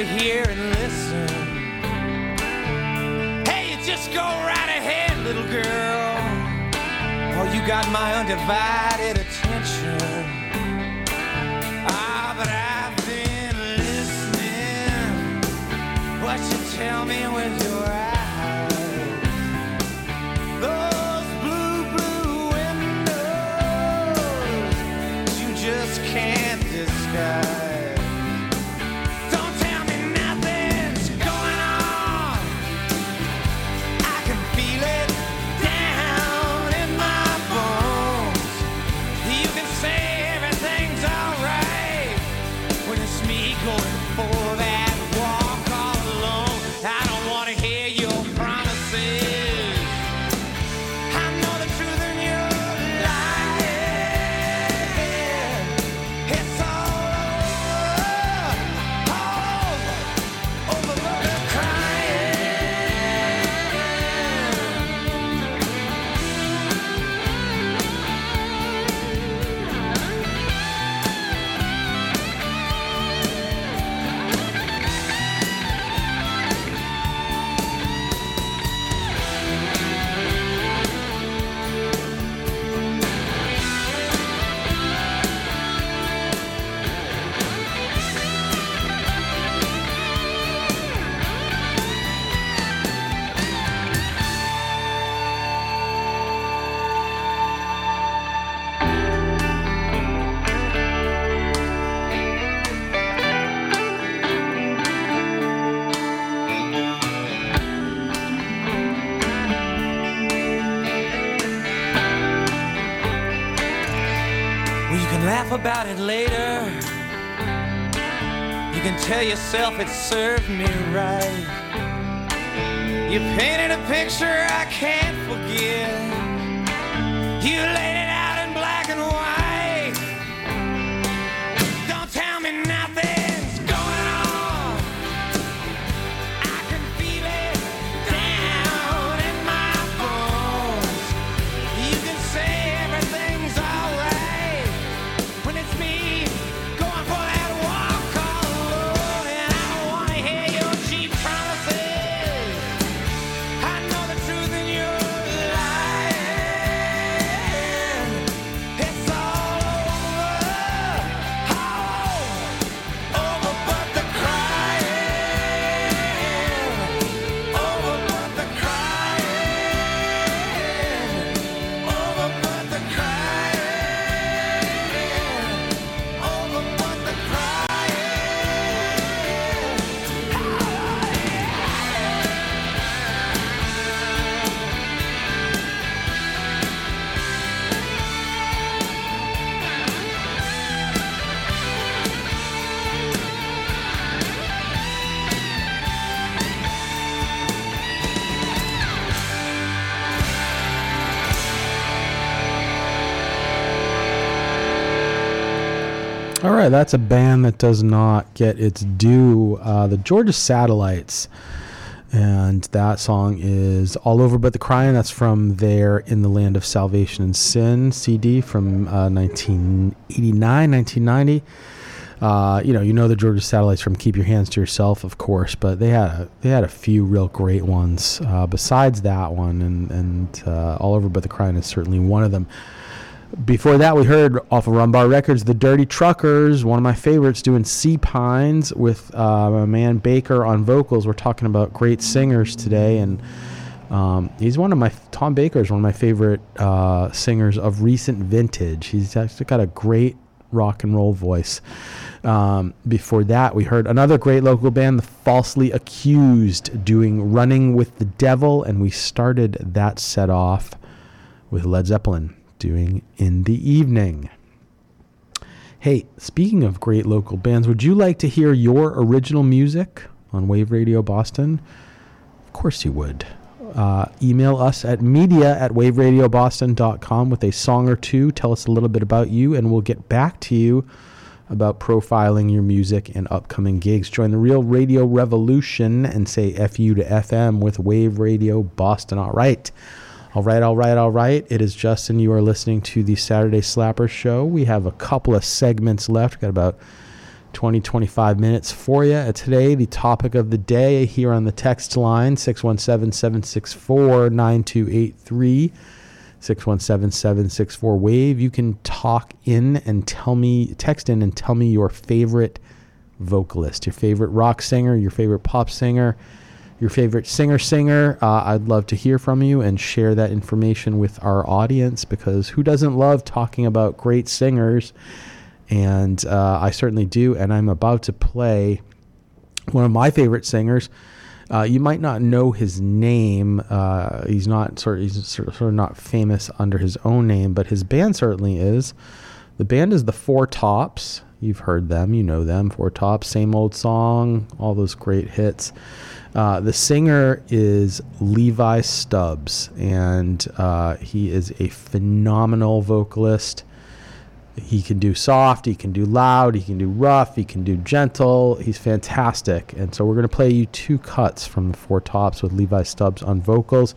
over here and listen. Hey, you just go right ahead, little girl. Oh, you got my undivided attention. Ah, but I've been listening. What you tell me with your eyes. Yourself it served me right. You painted a picture I can't forget. You right, that's a band that does not get its due. Uh, the Georgia Satellites. And that song is All Over But the Crying. That's from their In the Land of Salvation and Sin CD from uh, 1989, 1990. Uh, you know, you know the Georgia Satellites from Keep Your Hands to Yourself, of course, but they had a, they had a few real great ones uh, besides that one, and and uh, All Over But the Crying is certainly one of them. Before that, we heard off of Rum Bar Records, The Dirty Truckers, one of my favorites, doing Sea Pines with uh, my man Baker on vocals. We're talking about great singers today, and um, he's one of my Tom Baker is one of my favorite uh, singers of recent vintage. He's actually got a great rock and roll voice. Um, before that, we heard another great local band, The Falsely Accused, doing Running with the Devil, and we started that set off with Led Zeppelin doing In the Evening. Hey, speaking of great local bands, would you like to hear your original music on Wave Radio Boston? Of course you would. Uh, email us at media at waveradioboston.com with a song or two. Tell us a little bit about you, and we'll get back to you about profiling your music and upcoming gigs. Join the real radio revolution and say FU to FM with Wave Radio Boston. All right. All right, all right, all right. It is Justin. You are listening to the Saturday Slapper Show. We have a couple of segments left. We've Got about 20, 25 minutes for you. Uh, Today, the topic of the day here on the text line 617 764 9283. 617 764 Wave. You can talk in and tell me, text in and tell me your favorite vocalist, your favorite rock singer, your favorite pop singer, your favorite singer singer. Uh, I'd love to hear from you and share that information with our audience because who doesn't love talking about great singers? And uh, I certainly do. And I'm about to play one of my favorite singers. Uh, you might not know his name. Uh, he's not sort of, he's sort of, sort of not famous under his own name, but his band certainly is. The band is the Four Tops. You've heard them, you know them. Four Tops, same old song, all those great hits. Uh, the singer is Levi Stubbs, and uh, he is a phenomenal vocalist. He can do soft, he can do loud, he can do rough, he can do gentle. He's fantastic. And so we're going to play you two cuts from the Four Tops with Levi Stubbs on vocals.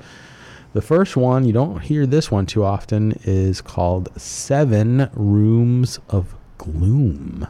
The first one, you don't hear this one too often, is called Seven Rooms of Gloom.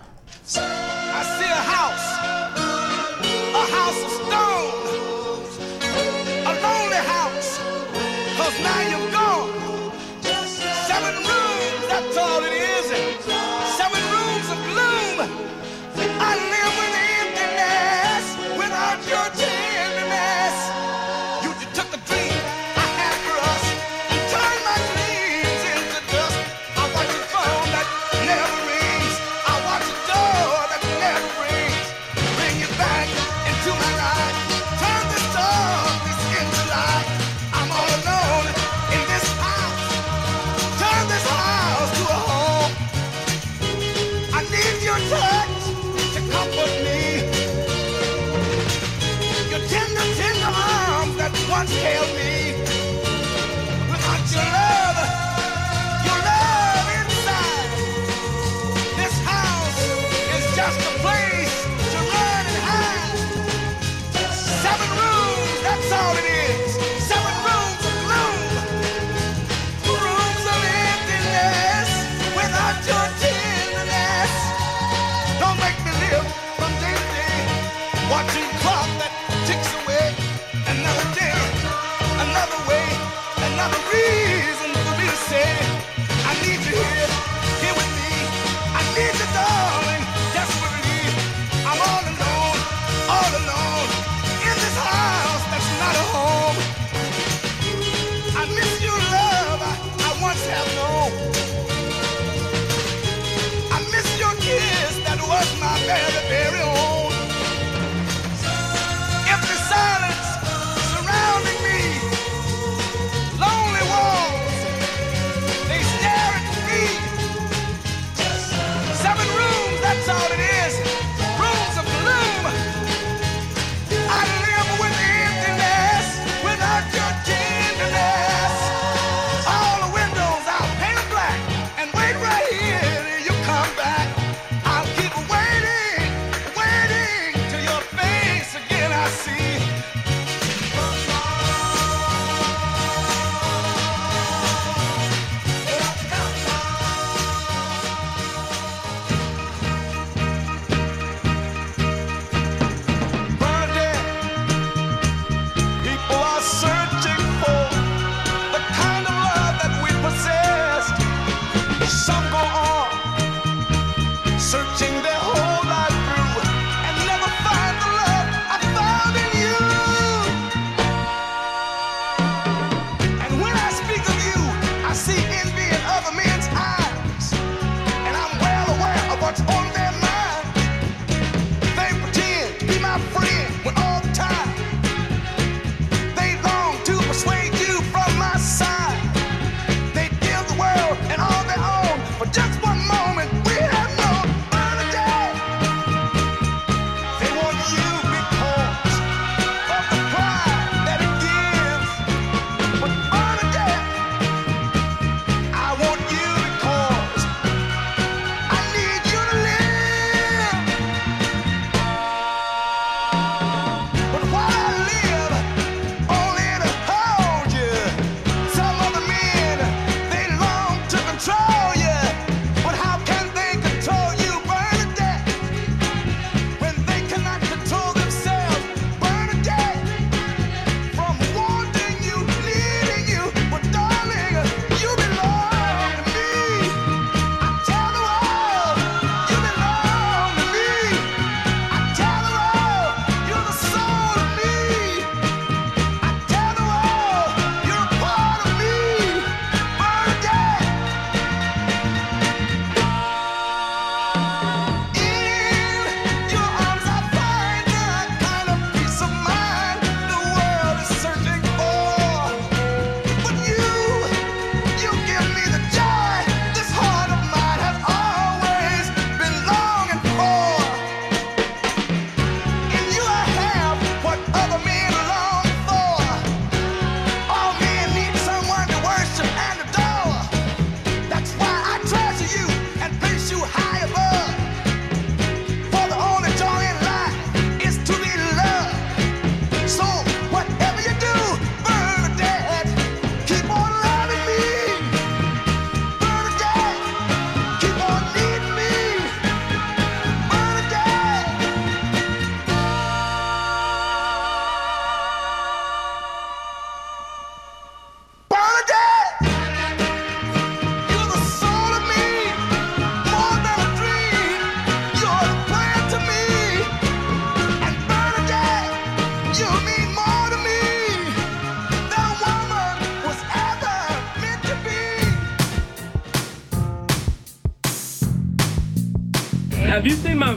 Have you seen my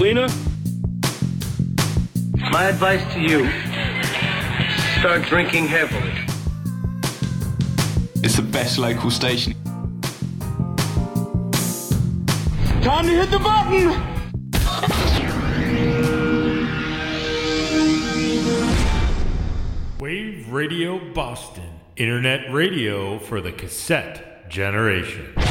Lena? My advice to you start drinking heavily. It's the best local station. Time to hit the button! Radio Boston, internet radio for the cassette generation.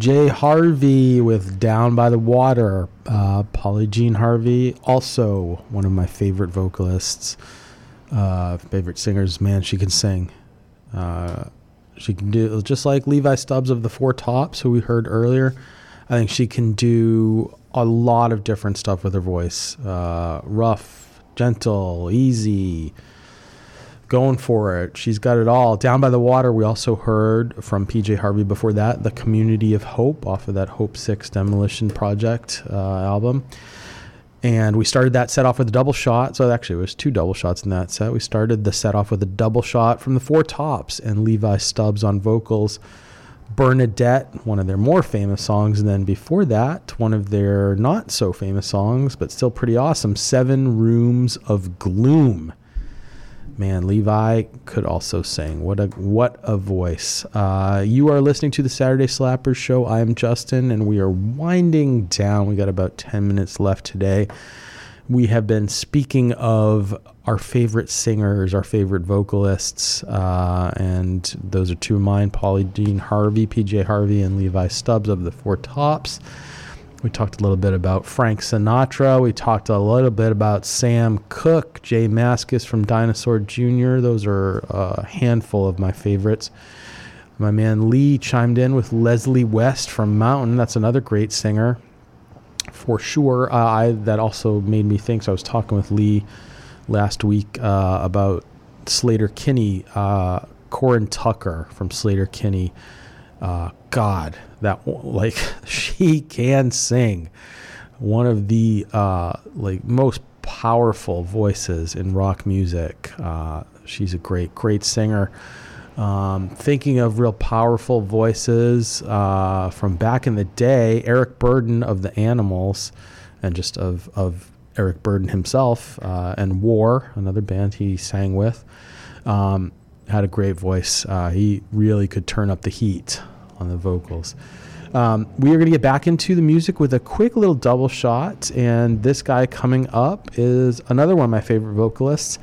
PJ Harvey with Down by the Water. Uh, Polly Jean Harvey, also one of my favorite vocalists, uh, favorite singers. Man, she can sing. Uh, she can do, just like Levi Stubbs of the Four Tops, who we heard earlier. I think she can do a lot of different stuff with her voice uh, rough, gentle, easy going for it. She's got it all. Down by the Water, we also heard from PJ Harvey before that, The Community of Hope off of that Hope 6 Demolition Project uh, album. And we started that set off with a double shot. So actually, it was two double shots in that set. We started the set off with a double shot from the Four Tops and Levi Stubbs on vocals. Bernadette, one of their more famous songs. And then before that, one of their not so famous songs, but still pretty awesome Seven Rooms of Gloom man, Levi could also sing. What a what a voice! Uh, you are listening to the Saturday Slappers show. I am Justin, and we are winding down. We got about ten minutes left today. We have been speaking of our favorite singers, our favorite vocalists, uh, and those are two of mine: Polly Jean Harvey, PJ Harvey, and Levi Stubbs of the Four Tops. We talked a little bit about Frank Sinatra. We talked a little bit about Sam Cooke, J Mascis from Dinosaur Jr. Those are a handful of my favorites. My man Lee chimed in with Leslie West from Mountain. That's another great singer, for sure. Uh, I that also made me think. So I was talking with Lee last week uh, about Sleater-Kinney, uh, Corin Tucker from Sleater-Kinney. Uh, God, that like she can sing. One of the uh, like most powerful voices in rock music. Uh, she's a great, great singer. Um, thinking of real powerful voices uh, from back in the day, Eric Burdon of the Animals, and just of of Eric Burdon himself, uh, and War, another band he sang with. Um, had a great voice. Uh, he really could turn up the heat on the vocals. Um, we are going to get back into the music with a quick little double shot, and this guy coming up is another one of my favorite vocalists.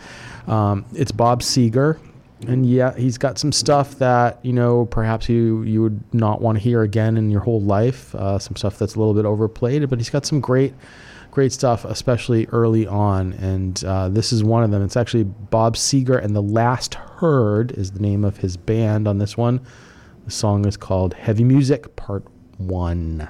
Um, it's Bob Seger, and yeah, he's got some stuff that you know perhaps you you would not want to hear again in your whole life. Uh, some stuff that's a little bit overplayed, but he's got some great great stuff, especially early on. And uh, this is one of them. It's actually Bob Seger, and the Last Heard is the name of his band on this one. The song is called Heavy Music Part 1.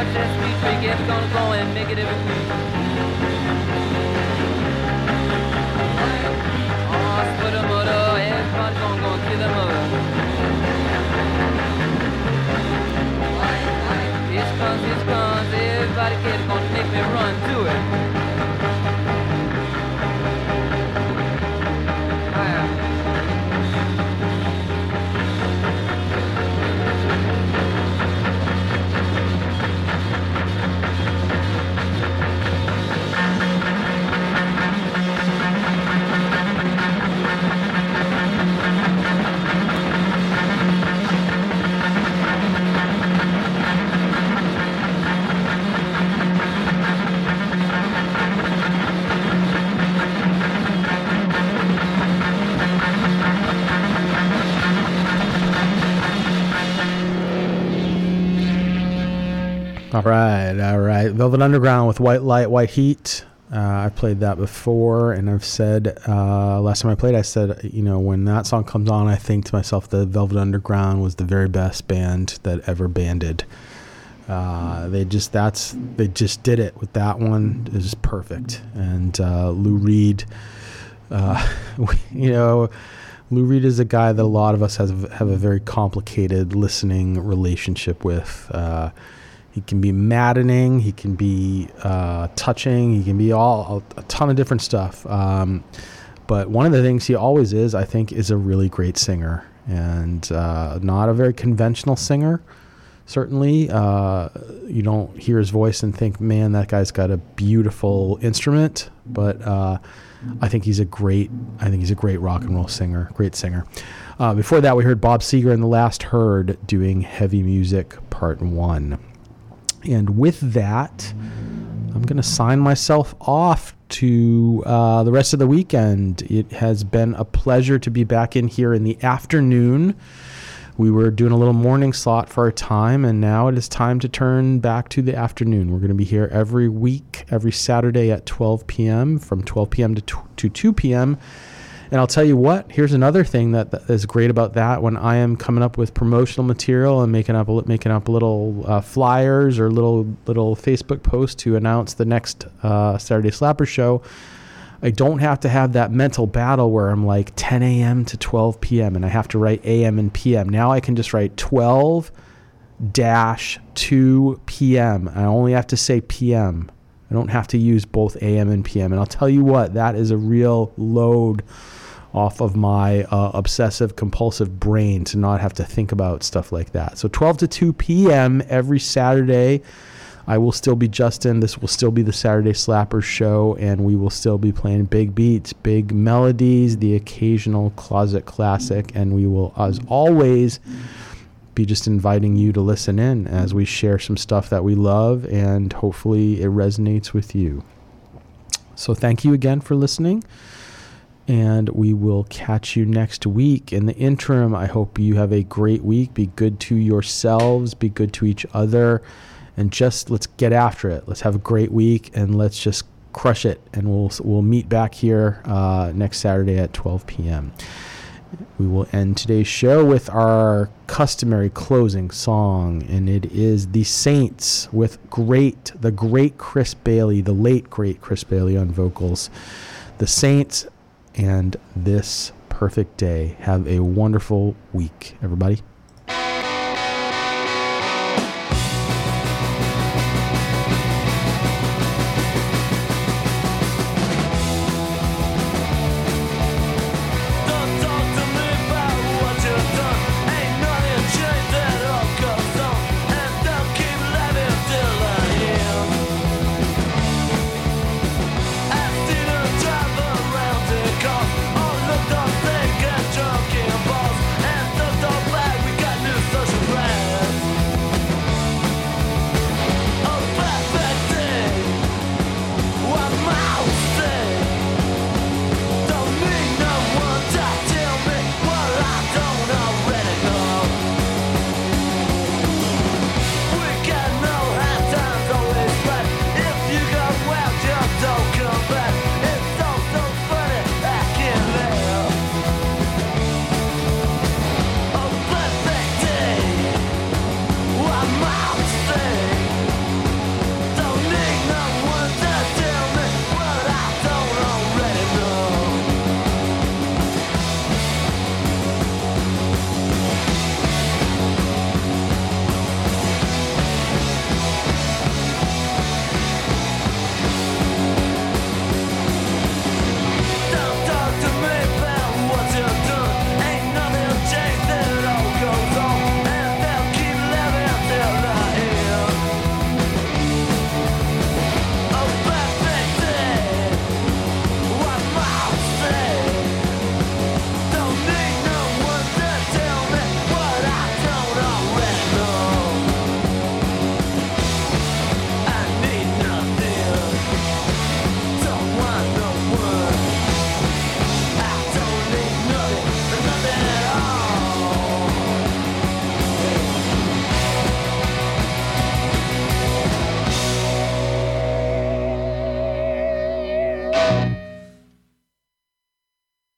watch that sweet freak, it's gonna go and make it every week. Oh, split a motor, everybody's gonna go and kill a mother. Here comes, here comes, everybody kid gonna make me run to it. All right, all right. Velvet Underground with White Light, White Heat. Uh, I played that before, and I've said uh, last time I played, I said, you know, when that song comes on, I think to myself, the Velvet Underground was the very best band that ever banded. Uh, they just that's they just did it with that one. It was perfect. And uh, Lou Reed, uh, you know, Lou Reed is a guy that a lot of us has have a very complicated listening relationship with. He can be maddening. He can be uh, touching. He can be all a, ton of different stuff. Um, but one of the things he always is, I think, is a really great singer and uh, not a very conventional singer. Certainly, uh, you don't hear his voice and think, "Man, that guy's got a beautiful instrument." But uh, I think he's a great. I think he's a great rock and roll singer. Great singer. Uh, before that, we heard Bob Seger and the Last Heard doing "Heavy Music" Part One. And with that, I'm going to sign myself off to uh, the rest of the weekend. It has been a pleasure to be back in here in the afternoon. We were doing a little morning slot for our time, and now it is time to turn back to the afternoon. We're going to be here every week, every Saturday at 12 p.m., from 12 p.m. to, tw- to 2 p.m. And I'll tell you what, here's another thing that, that is great about that. When I am coming up with promotional material and making up making up little uh, flyers or little little Facebook posts to announce the next uh, Saturday Slapper show, I don't have to have that mental battle where I'm like 10 a.m. to 12 p.m. and I have to write a.m. and p.m. Now I can just write 12 dash 2 p.m. I only have to say p.m. I don't have to use both a.m. and p.m. And I'll tell you what, that is a real load off of my uh, obsessive compulsive brain to not have to think about stuff like that. So 12 to 2 p.m. every Saturday. I will still be Justin. This will still be the Saturday Slappers show, and we will still be playing big beats, big melodies, the occasional closet classic, and we will, as always, be just inviting you to listen in as we share some stuff that we love, and hopefully it resonates with you. So thank you again for listening. And we will catch you next week. In the interim, I hope you have a great week. Be good to yourselves, be good to each other, and just let's get after it. Let's have a great week and let's just crush it. And we'll we'll meet back here uh, next Saturday at 12 p.m. We will end today's show with our customary closing song, and it is The Saints with great, the great Chris Bailey, the late great Chris Bailey on vocals. The Saints and this perfect day. Have a wonderful week, everybody.